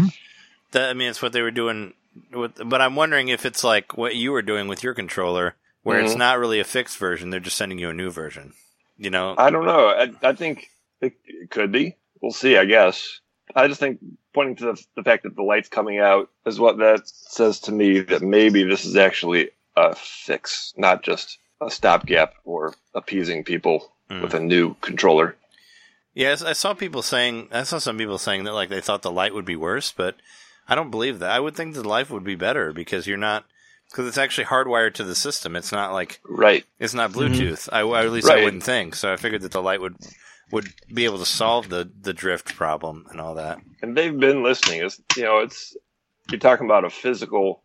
That, I mean, it's what they were doing. With, but I'm wondering if it's like what you were doing with your controller, where it's Mhm. not really a fixed version; they're just sending you a new version. You know? I don't know. I, I think it, it could be. We'll see. I guess. I just think pointing to the, the fact that the Lite's coming out is what that says to me that maybe this is actually a fix, not just a stopgap or appeasing people Mm. with a new controller. Yes, I saw people saying. I saw some people saying that like they thought the Lite would be worse, but I don't believe that. I would think the life would be better because you're not because it's actually hardwired to the system. It's not like Right. it's not Bluetooth. I, or at least I wouldn't think. So I figured that the Lite would would be able to solve the the drift problem and all that. And they've been listening. It's you know, it's you're talking about a physical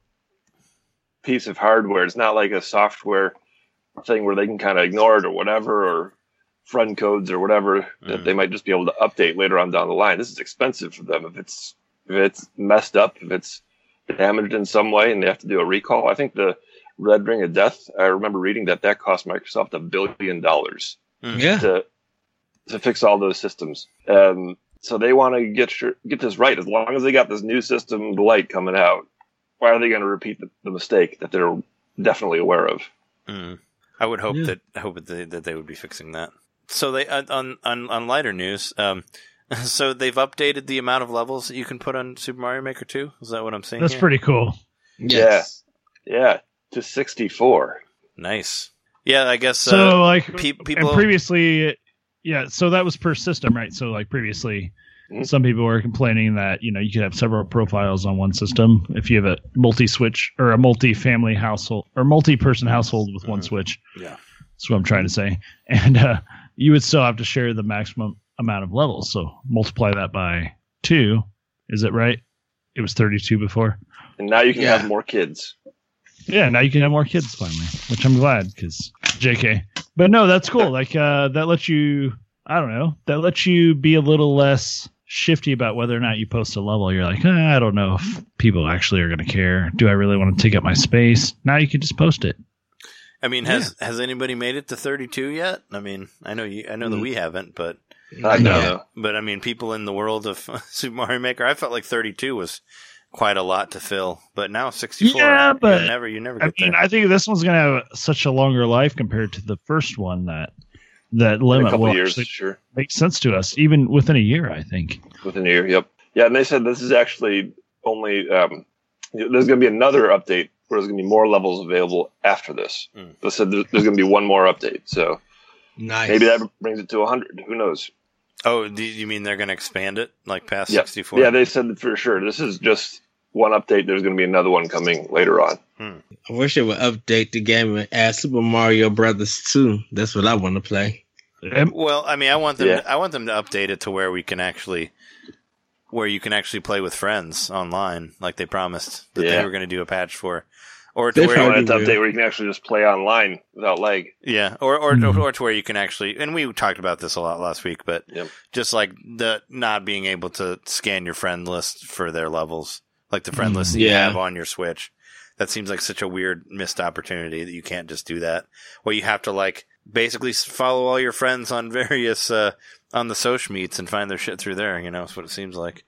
piece of hardware. It's not like a software thing where they can kind of ignore it or whatever, or friend codes or whatever that Mm. they might just be able to update later on down the line. This is expensive for them if it's if it's messed up, if it's damaged in some way, and they have to do a recall. I think the Red Ring of Death. I remember reading that that cost Microsoft a billion dollars Yeah. to to fix all those systems. Um, so they want to get sure, get this right. As long as they got this new system, the Lite coming out, why are they going to repeat the, the mistake that they're definitely aware of? Mm. I would hope Yeah. that I hope that they, that they would be fixing that. So they uh, on on on lighter news. Um, (laughs) so they've updated the amount of levels that you can put on Super Mario Maker 2. Is that what I'm saying? That's here? pretty cool. Yes. Yeah, to sixty four. nice. Yeah, I guess. So uh, like pe- and previously yeah so that was per system right so like previously Mhm. some people were complaining that you know you could have several profiles on one system if you have a multi-switch or a multi-family household or multi-person household with one Mhm. switch Yeah. that's what i'm trying to say and uh, you would still have to share the maximum amount of levels so multiply that by two is it right it was 32 before And now you can Yeah. have more kids. yeah, now you can have more kids finally, which I'm glad because JK. But no, that's cool. (laughs) Like uh, that lets you. I don't know. That lets you be a little less shifty about whether or not you post a level. You're like, eh, I don't know if people actually are going to care. Do I really want to take up my space? Now you can just post it. I mean, has has anybody made it to 32 yet? I mean, I know you. I know that Mm. we haven't, but I No. don't know. but I mean, people in the world of (laughs) Super Mario Maker, I felt like 32 was quite a lot to fill, but now 64. Yeah, but- you never, you never I mean, there. I think this one's going to have such a longer life compared to the first one that that limit will years, sure. make sense to us, even within a year. I think. Within a year, yep. Yeah, and they said this is actually only um, there's going to be another update where there's going to be more levels available after this. Mm. They said there's, there's going to be one more update, so Nice. maybe that brings it to 100. Who knows? Oh, do you mean they're going to expand it like past Yep. 64? Yeah, they said for sure. This is just one update. There's going to be another one coming later on. Hmm. I wish they would update the game and add Super Mario Brothers 2. That's what I want to play. Well, I mean, I want them. Yeah. I want them to update it to where we can actually, where you can actually play with friends online, like they promised that they were going to do a patch for, or to They where, They probably to update where you can actually just play online without lag. yeah, or or, Mhm. or to where you can actually, and we talked about this a lot last week, but Yep. just like the not being able to scan your friend list for their levels, like the friend list that you have on your Switch. That seems like such a weird missed opportunity that you can't just do that. Well, you have to like basically follow all your friends on (laughs) various uh on the social meets and find their shit through there. You know, that's what it seems like.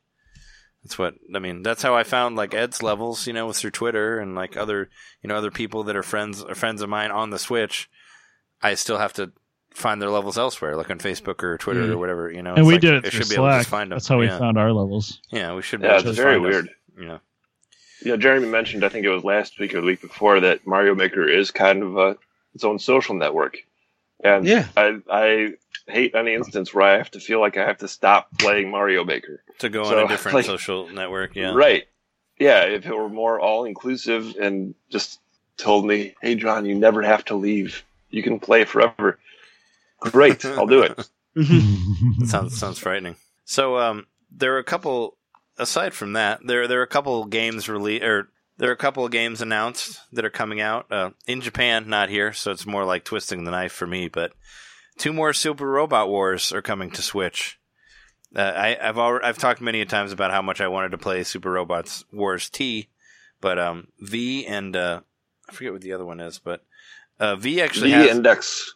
That's what I mean. That's how I found like Ed's levels. You know, was through Twitter and like other you know other people that are friends or friends of mine on the Switch. I still have to find their levels elsewhere, like on Facebook or Twitter Mm. or whatever. You know, and we like, did it It through should be able to Slack. just find them. That's how we yeah. found our levels. Yeah, we should. Be Yeah, able it's just very find us, weird. You know. Yeah, Jeremy mentioned, I think it was last week or the week before, that Mario Maker is kind of a, its own social network. And Yeah. I, I hate any instance where I have to feel like I have to stop playing Mario Maker. To go on a different (laughs) like- social network. Yeah. Right. Yeah, if it were more all inclusive and just told me, hey, John, you never have to leave. You can play forever. Great, (laughs) I'll do it. That (laughs) sounds sounds frightening. So um, there are a couple. Aside from that, there there are a couple games release or there are a couple of games announced that are coming out uh, in Japan, not here. So it's more like twisting the knife for me. But two more Super Robot Wars are coming to Switch. Uh, I, I've already, I've talked many times about how much I wanted to play Super Robots Wars T, but um, V and uh, I forget what the other one is, but uh, V actually The has index.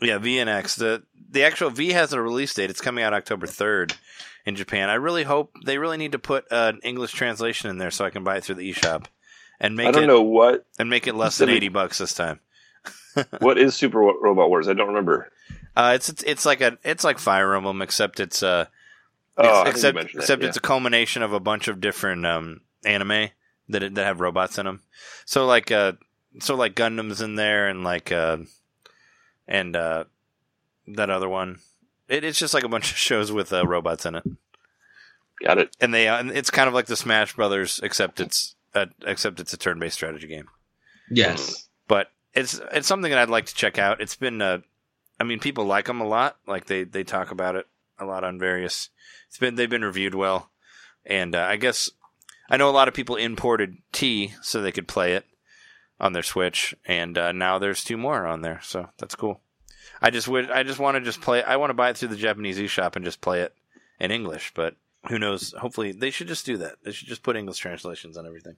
yeah, V and X. The the actual V has a release date. It's coming out October third in Japan. I really hope they really need to put an English translation in there so I can buy it through the eShop and make I don't it know what and make it less than eighty bucks this time. (laughs) what is Super Robot Wars. I don't remember. Uh, it's, it's it's like a it's like Fire Emblem except it's uh Oh, think except that, except yeah. it's a culmination of a bunch of different um anime that that have robots in them. So like uh so like Gundam's in there and like uh and uh that other one. It, it's just like a bunch of (laughs) shows with uh, robots in it. Got it. and they uh, and it's kind of like the Smash Brothers, except it's a, except it's a turn-based strategy game. Yes. But it's it's something that I'd like to check out. It's been, uh, I mean, people like them a lot. Like they they talk about it a lot on various. It's been they've been reviewed well, and uh, I guess I know a lot of people imported T so they could play it on their Switch, and uh, now there's two more on there, so that's cool. I just would I just want to just play. I want to buy it through the Japanese eShop and just play it in English, but who knows? Hopefully, they should just do that. They should just put English translations on everything.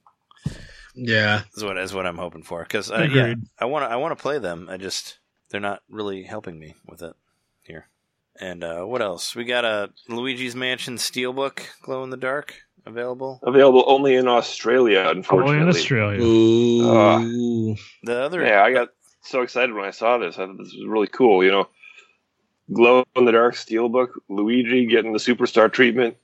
Yeah. Is what is what I'm hoping for. Because uh, yeah, I want to I want to play them. I just they're not really helping me with it here. And uh, what else? We got a Luigi's Mansion Steelbook glow in the dark available. Available only in Australia, Only in Australia. Ooh. The other Yeah, I got so excited when I saw this. I thought this was really cool. You know, glow in the dark steelbook, Luigi getting the superstar treatment.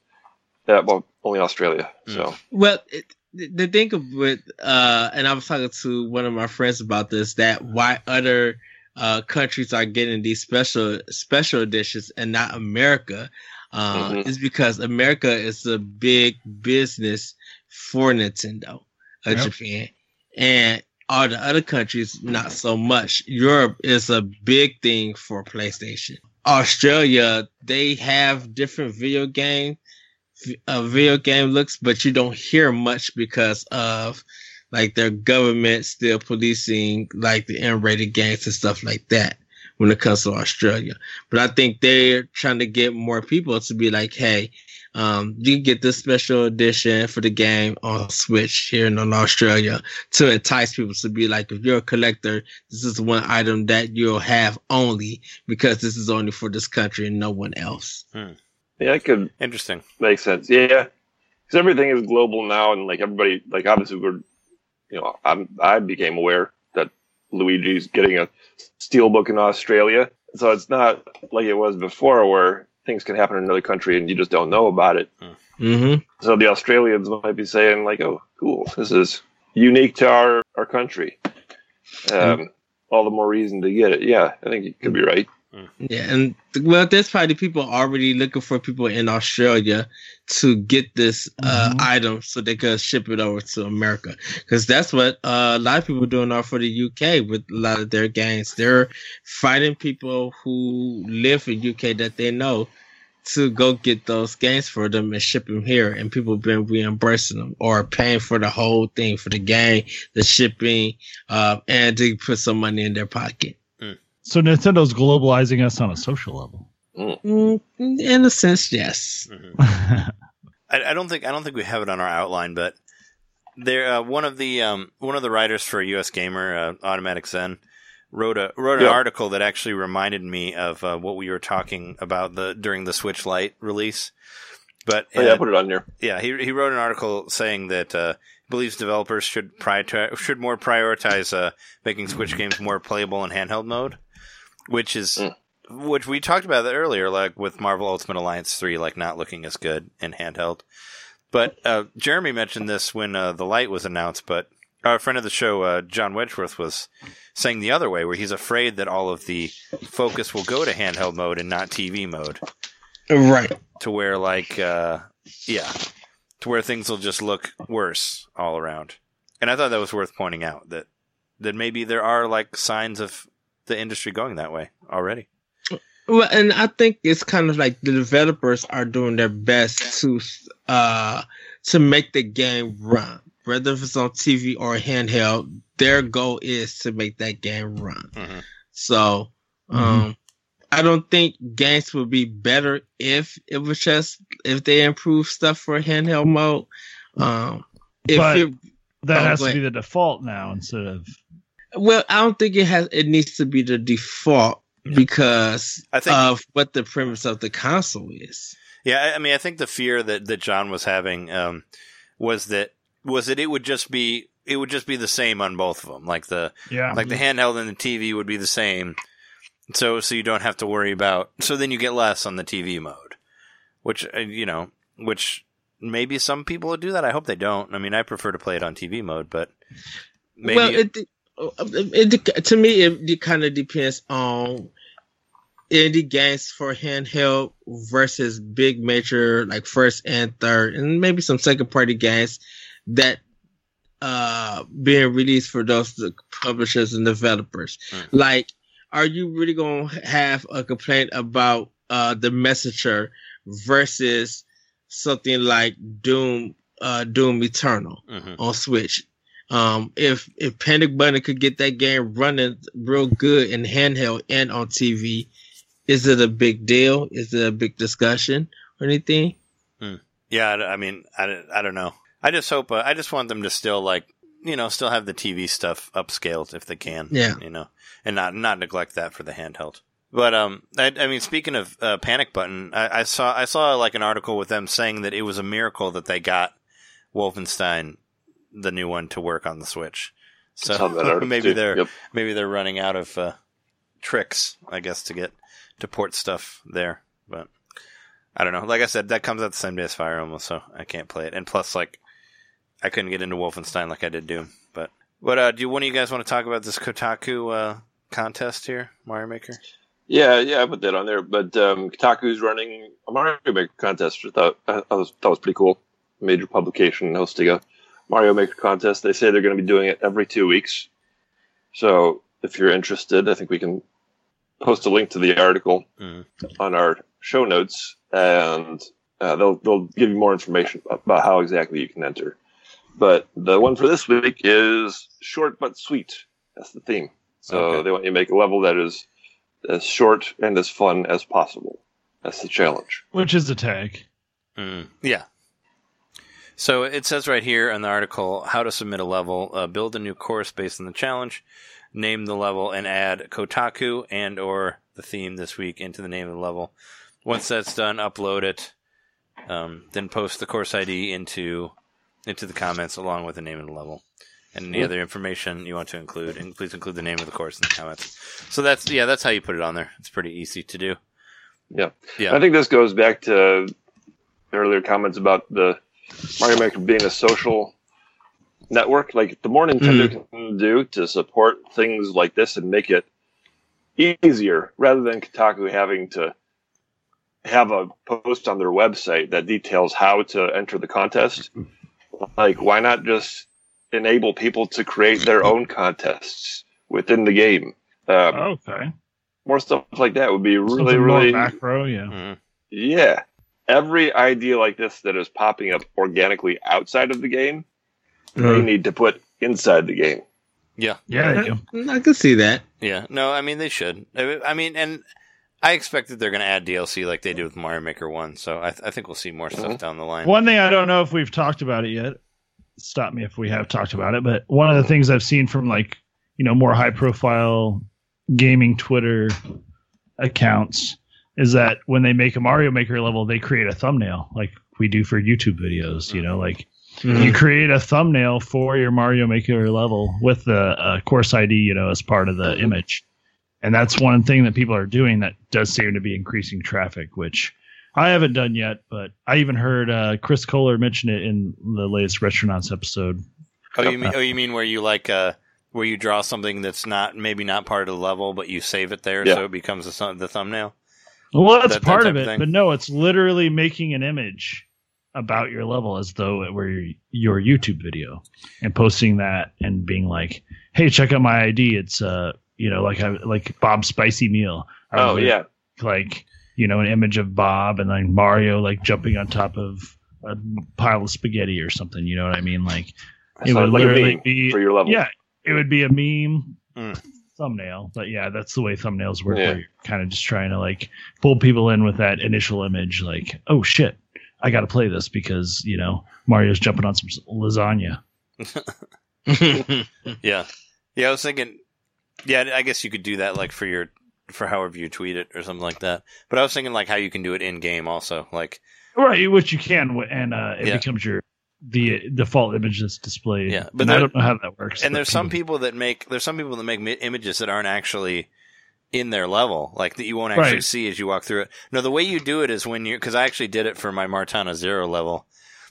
Yeah, well, only Australia. So Well, it, the the thing of with uh, and I was talking to one of my friends about this that why other uh countries are getting these special special editions and not America, uh, Mhm. is because America is a big business for Nintendo, of Yep. Japan, and all the other countries not so much. Europe is a big thing for PlayStation. Australia, they have different video game uh, video game looks, but you don't hear much because of like their government still policing like the M-rated games and stuff like that when it comes to Australia. But I think they're trying to get more people to be like, hey, Um, you get this special edition for the game on Switch here in Australia to entice people to be like, if you're a collector, this is one item that you'll have only because this is only for this country and no one else. Yeah, it could Interesting. make sense. Yeah, because everything is global now, and like everybody, like obviously we're, you know, I'm, I became aware that Luigi's getting a steelbook in Australia, so it's not like it was before where things can happen in another country and you just don't know about it. Mm-hmm. So the Australians might be saying like, "Oh, cool, this is unique to our our country." Um, All the more reason to get it. Yeah, I think you could be right. Yeah, and well, there's probably people already looking for people in Australia to get this uh, Mhm. item so they could ship it over to America because that's what uh, a lot of people are doing now for the UK with a lot of their games. They're fighting people who live in UK that they know to go get those games for them and ship them here, and people have been reimbursing them or paying for the whole thing for the game, the shipping, uh, and to put some money in their pocket. So Nintendo's globalizing us on a social level. Mm, in a sense, yes. (laughs) I, I don't think I don't think we have it on our outline, but there uh, one of the um, one of the writers for US Gamer, uh, Automatic Zen, wrote a wrote an Yeah. article that actually reminded me of uh, what we were talking about the during the Switch Lite release. But Oh, yeah, I uh, put it on there. yeah, he he wrote an article saying that uh, he believes developers should prioritize should more prioritize uh, making Switch games more playable in handheld mode, which is Mm. which we talked about that earlier, like with Marvel Ultimate Alliance three, like not looking as good in handheld. But uh, Jeremy mentioned this when uh, the Lite was announced, but our friend of the show, uh, John Wedgeworth, was saying the other way, where he's afraid that all of the focus will go to handheld mode and not TV mode Right. to where like uh yeah to where things will just look worse all around and i thought that was worth pointing out that that maybe there are like signs of the industry going that way already Well, and I think it's kind of like the developers are doing their best to uh to make the game run, whether it's on TV or handheld. Their goal is to make that game run. Mhm. So, um, I don't think games would be better if it was just if they improve stuff for handheld mode. Um, if But- it, that Oh, has go to be the default now instead of well, I don't think it has. It needs to be the default because I think- of what the premise of the console is. yeah I, I mean i think the fear that that john was having um was that was that it would just be it would just be the same on both of them like the yeah. like the handheld and the tv would be the same so so you don't have to worry about so then you get less on the tv mode which uh, you know which maybe some people would do that i hope they don't i mean i prefer to play it on tv mode but maybe well, it, it, it to me it, it kind of depends on indie games for handheld versus big major like first and third, and maybe some second party games that uh being released for those the publishers and developers. Mm. Like, are you really gonna have a complaint about uh the messenger versus something like Doom uh Doom Eternal? Mhm. on Switch. Um, if if Panic Button could get that game running real good in handheld and on TV, is it a big deal? Is it a big discussion or anything? yeah I, I mean I, don't- I don't know i just hope uh, i just want them to still like you know still have the tv stuff upscaled if they can Yeah. you know and not not neglect that for the handheld but um, I, I mean, speaking of uh, panic button, I, I saw I saw like an article with them saying that it was a miracle that they got Wolfenstein, the new one, to work on the Switch. So (laughs) maybe too. they're Yep. maybe they're running out of uh, tricks, I guess, to get to port stuff there. But I don't know. Like I said, that comes out the same day as Fire Emblem, so I can't play it. And plus, like, I couldn't get into Wolfenstein like I did Doom. But what uh, do one of you guys want to talk about this Kotaku uh, contest here, Mario Maker? Yeah, yeah, I put that on there. But um, Kotaku's running a Mario Maker contest. I thought I, I was that was pretty cool. Major publication hosting a Mario Maker contest. They say they're going to be doing it every two weeks. So if you're interested, I think we can post a link to the article Mhm. on our show notes, and uh, they'll they'll give you more information about how exactly you can enter. But the one for this week is short but sweet. That's the theme. So Okay. they want you to make a level that is as short and as fun as possible. That's the challenge. which is a tag. Mm, yeah. So it says right here in the article how to submit a level: uh, build a new course based on the challenge, name the level, and add Kotaku and or the theme this week into the name of the level. Once that's done, upload it. Um, then post the course ID into into the comments along with the name of the level and any other information you want to include. And please include the name of the course in the comments. So that's yeah, that's how you put it on there. It's pretty easy to do. Yeah. Yeah. I think this goes back to earlier comments about the Mario Maker being a social network. Like the more Nintendo can do to support things like this and make it easier rather than Kotaku having to have a post on their website that details how to enter the contest. Like, why not just enable people to create their own contests within the game? Um, Okay. More stuff like that would be really, Something more really macro, yeah. Mhm. yeah. Every idea like this that is popping up organically outside of the game, they need to put inside the game. Yeah. Yeah, there you go. I can see that. Yeah, no, I mean they should. I I mean, and I expect that they're going to add DLC like they did with Mario Maker One. So I, I think we'll see more stuff Mhm. down the line. One thing I don't know if we've talked about it yet. Stop me if we have talked about it, but one of the things I've seen from like you know more high profile gaming Twitter accounts is that when they make a Mario Maker level, they create a thumbnail like we do for YouTube videos. You know, like you create a thumbnail for your Mario Maker level with the uh, course ID, you know, as part of the image. And that's one thing that people are doing that does seem to be increasing traffic, which I haven't done yet, but I even heard uh, Chris Kohler mention it in the latest Retronauts episode. oh, you mean oh you mean where you like uh where you draw something that's not maybe not part of the level, but you save it there Yeah. so it becomes a, the thumbnail. Well, that's That- part of it, thing. but no, it's literally making an image about your level as though it were your, YouTube video and posting that and being like, "Hey, check out my ID. It's uh, you know, like I like Bob's spicy meal." Oh would yeah, like you know an image of Bob and like Mario like jumping on top of a pile of spaghetti or something. You know what I mean? Like it would like literally be for your level. yeah, it would be a meme Mm. Thumbnail. But yeah, that's the way thumbnails work. Yeah. Where you're kind of just trying to like pull people in with that initial image, like, oh shit, I got to play this because you know Mario's jumping on some lasagna. (laughs) (laughs) Yeah, yeah. I was thinking, yeah, I guess you could do that like for your for however you tweet it or something like that. But I was thinking like how you can do it in game also, like Right, which you can, and uh, it Yeah. becomes your the default image that's displayed. Yeah, but but I don't know how that works. and but there's some people that make there's some people that make images that aren't actually in their level like that you won't actually Right. see as you walk through it no the way you do it is when you because i actually did it for my martana zero level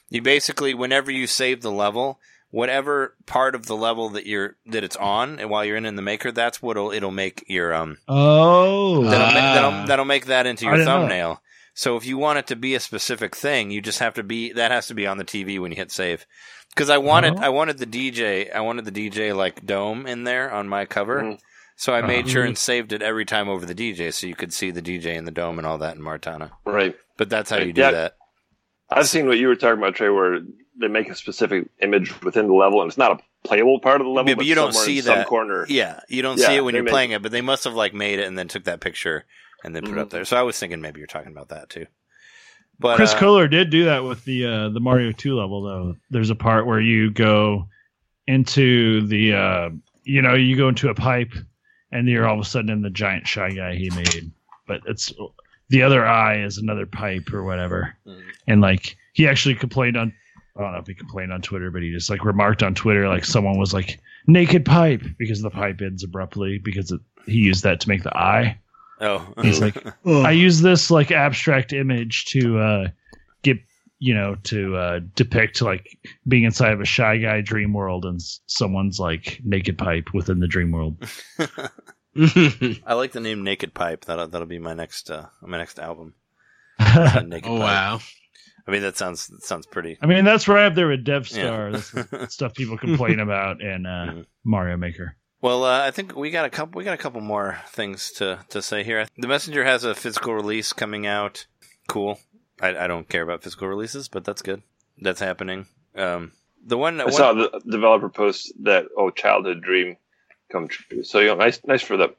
you basically whenever you save the level whatever part of the level that you're that it's on and while you're in in the maker that's what it'll, it'll make your um Oh, that'll, ma- Ah. that'll, that'll make that into your didn't know thumbnail so if you want it to be a specific thing you just have to be that has to be on the tv when you hit save because i wanted Oh. i wanted the dj i wanted the dj like dome in there on my cover Mhm. so i made Uh-huh. sure and saved it every time over the dj so you could see the dj in the dome and all that in martana right. but that's how you do Yeah. that I've seen what you were talking about, Trey, where they make a specific image within the level, and it's not a playable part of the level, Yeah, but you don't somewhere in see some that. corner. yeah you don't Yeah, see it when you're made- playing it but they must have like made it and then took that picture and then put it up there so i was thinking maybe you're talking about that too but Chris uh, Kohler did do that with the uh, the Mario Two level though. There's a part where you go into the uh, you know you go into a pipe and you're all of a sudden in the giant shy guy he made, but it's the other eye is another pipe or whatever. Mhm. And like he actually complained on I don't know if he complained on Twitter, but he just like remarked on Twitter like someone was like naked pipe because the pipe ends abruptly because it, he used that to make the eye. Oh He's like, (laughs) I use this like abstract image to uh, get you know to uh, depict like being inside of a shy guy dream world and someone's like naked pipe within the dream world. (laughs) (laughs) I like the name Naked Pipe. That'll that'll be my next uh, my next album. Uh, Naked oh Pipe. wow. I mean that sounds that sounds pretty. I mean that's right up there with Dev Star. That's the stuff people complain about in uh, Mhm. Mario Maker. Well, uh, I think we got a couple. We got a couple more things to to say here. The Messenger has a physical release coming out. Cool. I, I don't care about physical releases, but that's good. That's happening. Um, the one, I one saw the developer post that oh childhood dream come true. So you know, nice, nice for them.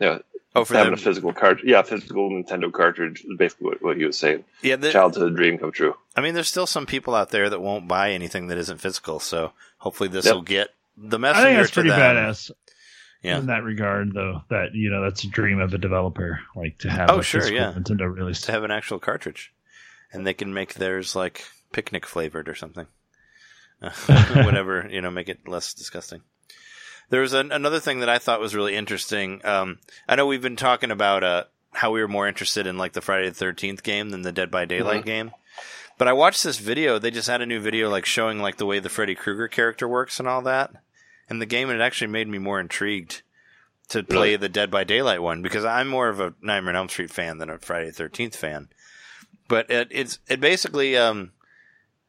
Yeah, Oh, for having them, a physical cart, yeah, physical Nintendo cartridge is basically what, what he was saying. yeah. The, Childhood dream come true. I mean, there's still some people out there that won't buy anything that isn't physical. So hopefully, this Yep. will get the I think that's to pretty them. badass Yeah. in that regard, though. That you know, that's a dream of a developer, like to have Oh, a sure, yeah. Nintendo release. to have an actual cartridge, and they can make theirs like picnic flavored or something. (laughs) Whatever (laughs) you know, make it less disgusting. There was an, another thing that I thought was really interesting. Um, I know we've been talking about uh, how we were more interested in like the Friday the Thirteenth game than the Dead by Daylight game. But I watched this video. They just had a new video like showing like the way the Freddy Krueger character works and all that. And the game it actually made me more intrigued to play Really? the Dead by Daylight one because I'm more of a Nightmare on Elm Street fan than a Friday the Thirteenth fan. But it, it's it basically um,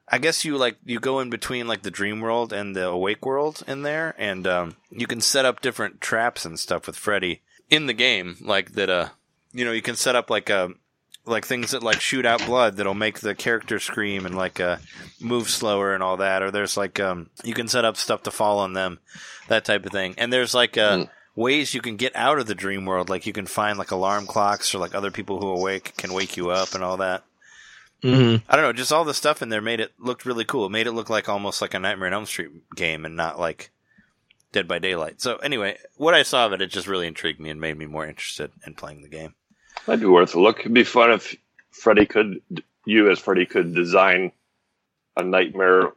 I guess you like you go in between like the dream world and the awake world in there, and um, you can set up different traps and stuff with Freddy in the game, like that. Uh, you know, you can set up like uh, like things that like shoot out blood that'll make the character scream and like uh, move slower and all that. Or there's like um, you can set up stuff to fall on them, that type of thing. And there's like uh, Mm. ways you can get out of the dream world, like you can find like alarm clocks or like other people who awake can wake you up and all that. Mm-hmm. I don't know, just all the stuff in there made it looked really cool. It made it look like almost like a Nightmare on Elm Street game and not like Dead by Daylight. So anyway, what I saw of it, it just really intrigued me and made me more interested in playing the game. That'd be worth a look. It'd be fun if Freddy could, you as Freddy could design a nightmare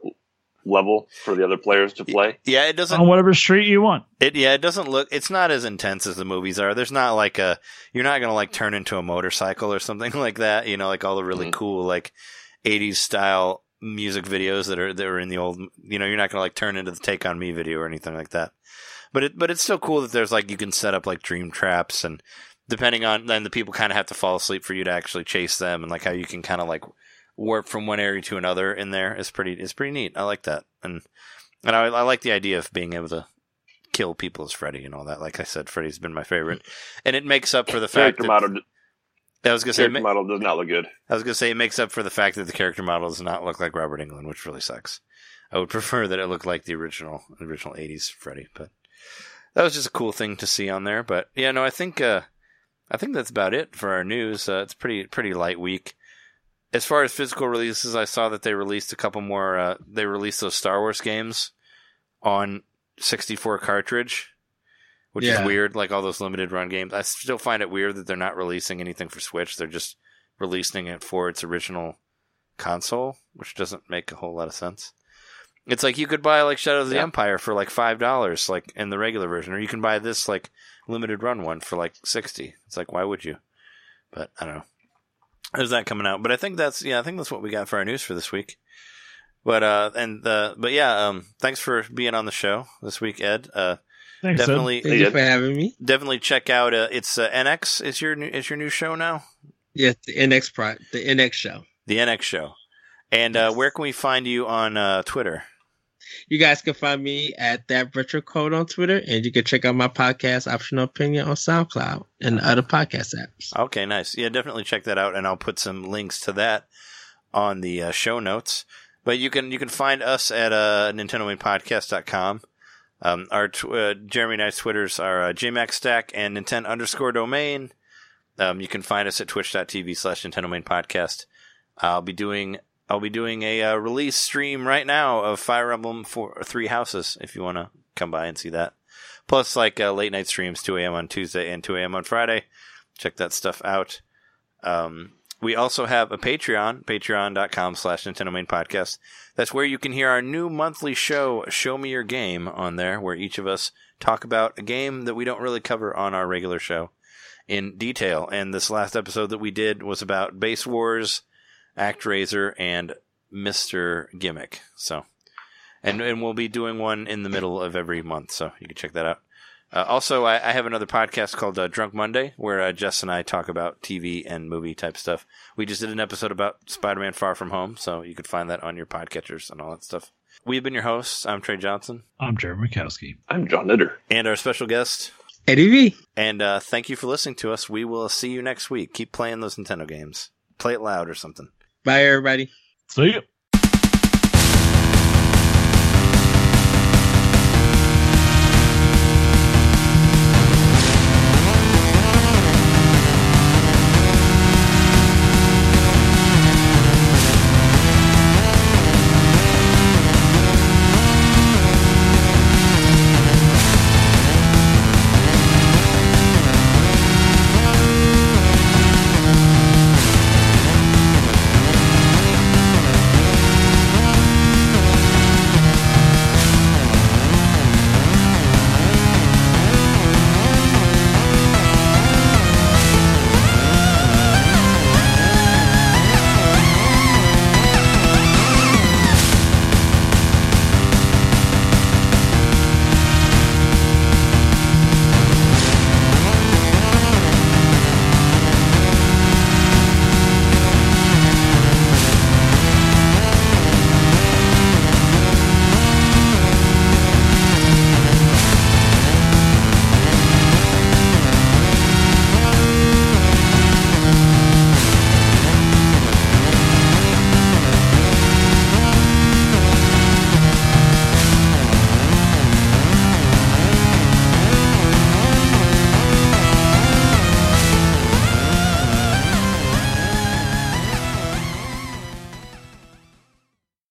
level for the other players to play. Yeah, it doesn't. on whatever street you want. It yeah, it doesn't look. It's not as intense as the movies are. There's not like a. You're not gonna like turn into a motorcycle or something (laughs) like that. You know, like all the really Mhm. cool like '80s style music videos that are that were in the old. You know, you're not gonna like turn into the Take on Me video or anything like that. But it but it's still cool that there's like you can set up like dream traps and depending on then the people kind of have to fall asleep for you to actually chase them and like how you can kind of like warp from one area to another in there is pretty is pretty neat. I like that and and I, I like the idea of being able to kill people as Freddy and all that. Like I said, Freddy's been my favorite, and it makes up for the fact Character that model, I was gonna say character ma- model does not look good. I was gonna say it makes up for the fact that the character model does not look like Robert Englund, which really sucks. I would (laughs) prefer that it looked like the original original '80s Freddy, but that was just a cool thing to see on there. But yeah, no, I think uh, I think that's about it for our news. Uh, it's pretty pretty light week. As far as physical releases, I saw that they released a couple more. Uh, they released those Star Wars games on 64 cartridge, which is weird. Like all those limited run games, I still find it weird that they're not releasing anything for Switch. They're just releasing it for its original console, which doesn't make a whole lot of sense. It's like you could buy like Shadow of the Yeah. Empire for like five dollars, like in the regular version, or you can buy this like limited run one for like sixty. It's like why would you? But I don't know. There's that coming out, but I think that's yeah, I think that's what we got for our news for this week. But uh, and uh, but yeah, um, thanks for being on the show this week, Ed. Uh, Thanks, definitely, Thank you for having me. definitely check out. Uh, it's uh, NX is your new, is your new show now, Yeah, the NX pro, the NX show. the NX show. And uh, where can we find you on uh, Twitter? You guys can find me at that retro code on Twitter, and you can check out my podcast, Optional Opinion, on SoundCloud and other podcast apps. Okay, nice. Yeah, definitely check that out, and I'll put some links to that on the uh, show notes. But you can you can find us at uh, NintendoMainPodcast.com. Um, our tw- uh, Jeremy and I's Twitters are uh, JMaxStack and Nintendo underscore domain. Um, you can find us at twitch.tv slash Nintendo Main Podcast. I'll be doing I'll be doing a uh, release stream right now of Fire Emblem for Three Houses if you want to come by and see that. Plus, like uh, late night streams, 2 a.m. on Tuesday and 2 a.m. on Friday. Check that stuff out. Um, we also have a Patreon, patreon.com slash Nintendo Main Podcast. That's where you can hear our new monthly show, Show Me Your Game, on there, where each of us talk about a game that we don't really cover on our regular show in detail. And this last episode that we did was about Base Wars, ActRaiser, and Mr. Gimmick. So, and, and we'll be doing one in the middle of every month, so you can check that out. Uh, also, I, I have another podcast called uh, Drunk Monday, where uh, Jess and I talk about TV and movie type stuff. We just did an episode about Spider-Man: Far From Home, so you could find that on your podcatchers and all that stuff. We've been your hosts. I'm Trey Johnson, I'm Jeremy Mikowski. I'm John Nitter. and our special guest. Eddie V. And uh, thank you for listening to us. We will see you next week. Keep playing those Nintendo games. Play it loud or something. Bye, everybody. See you.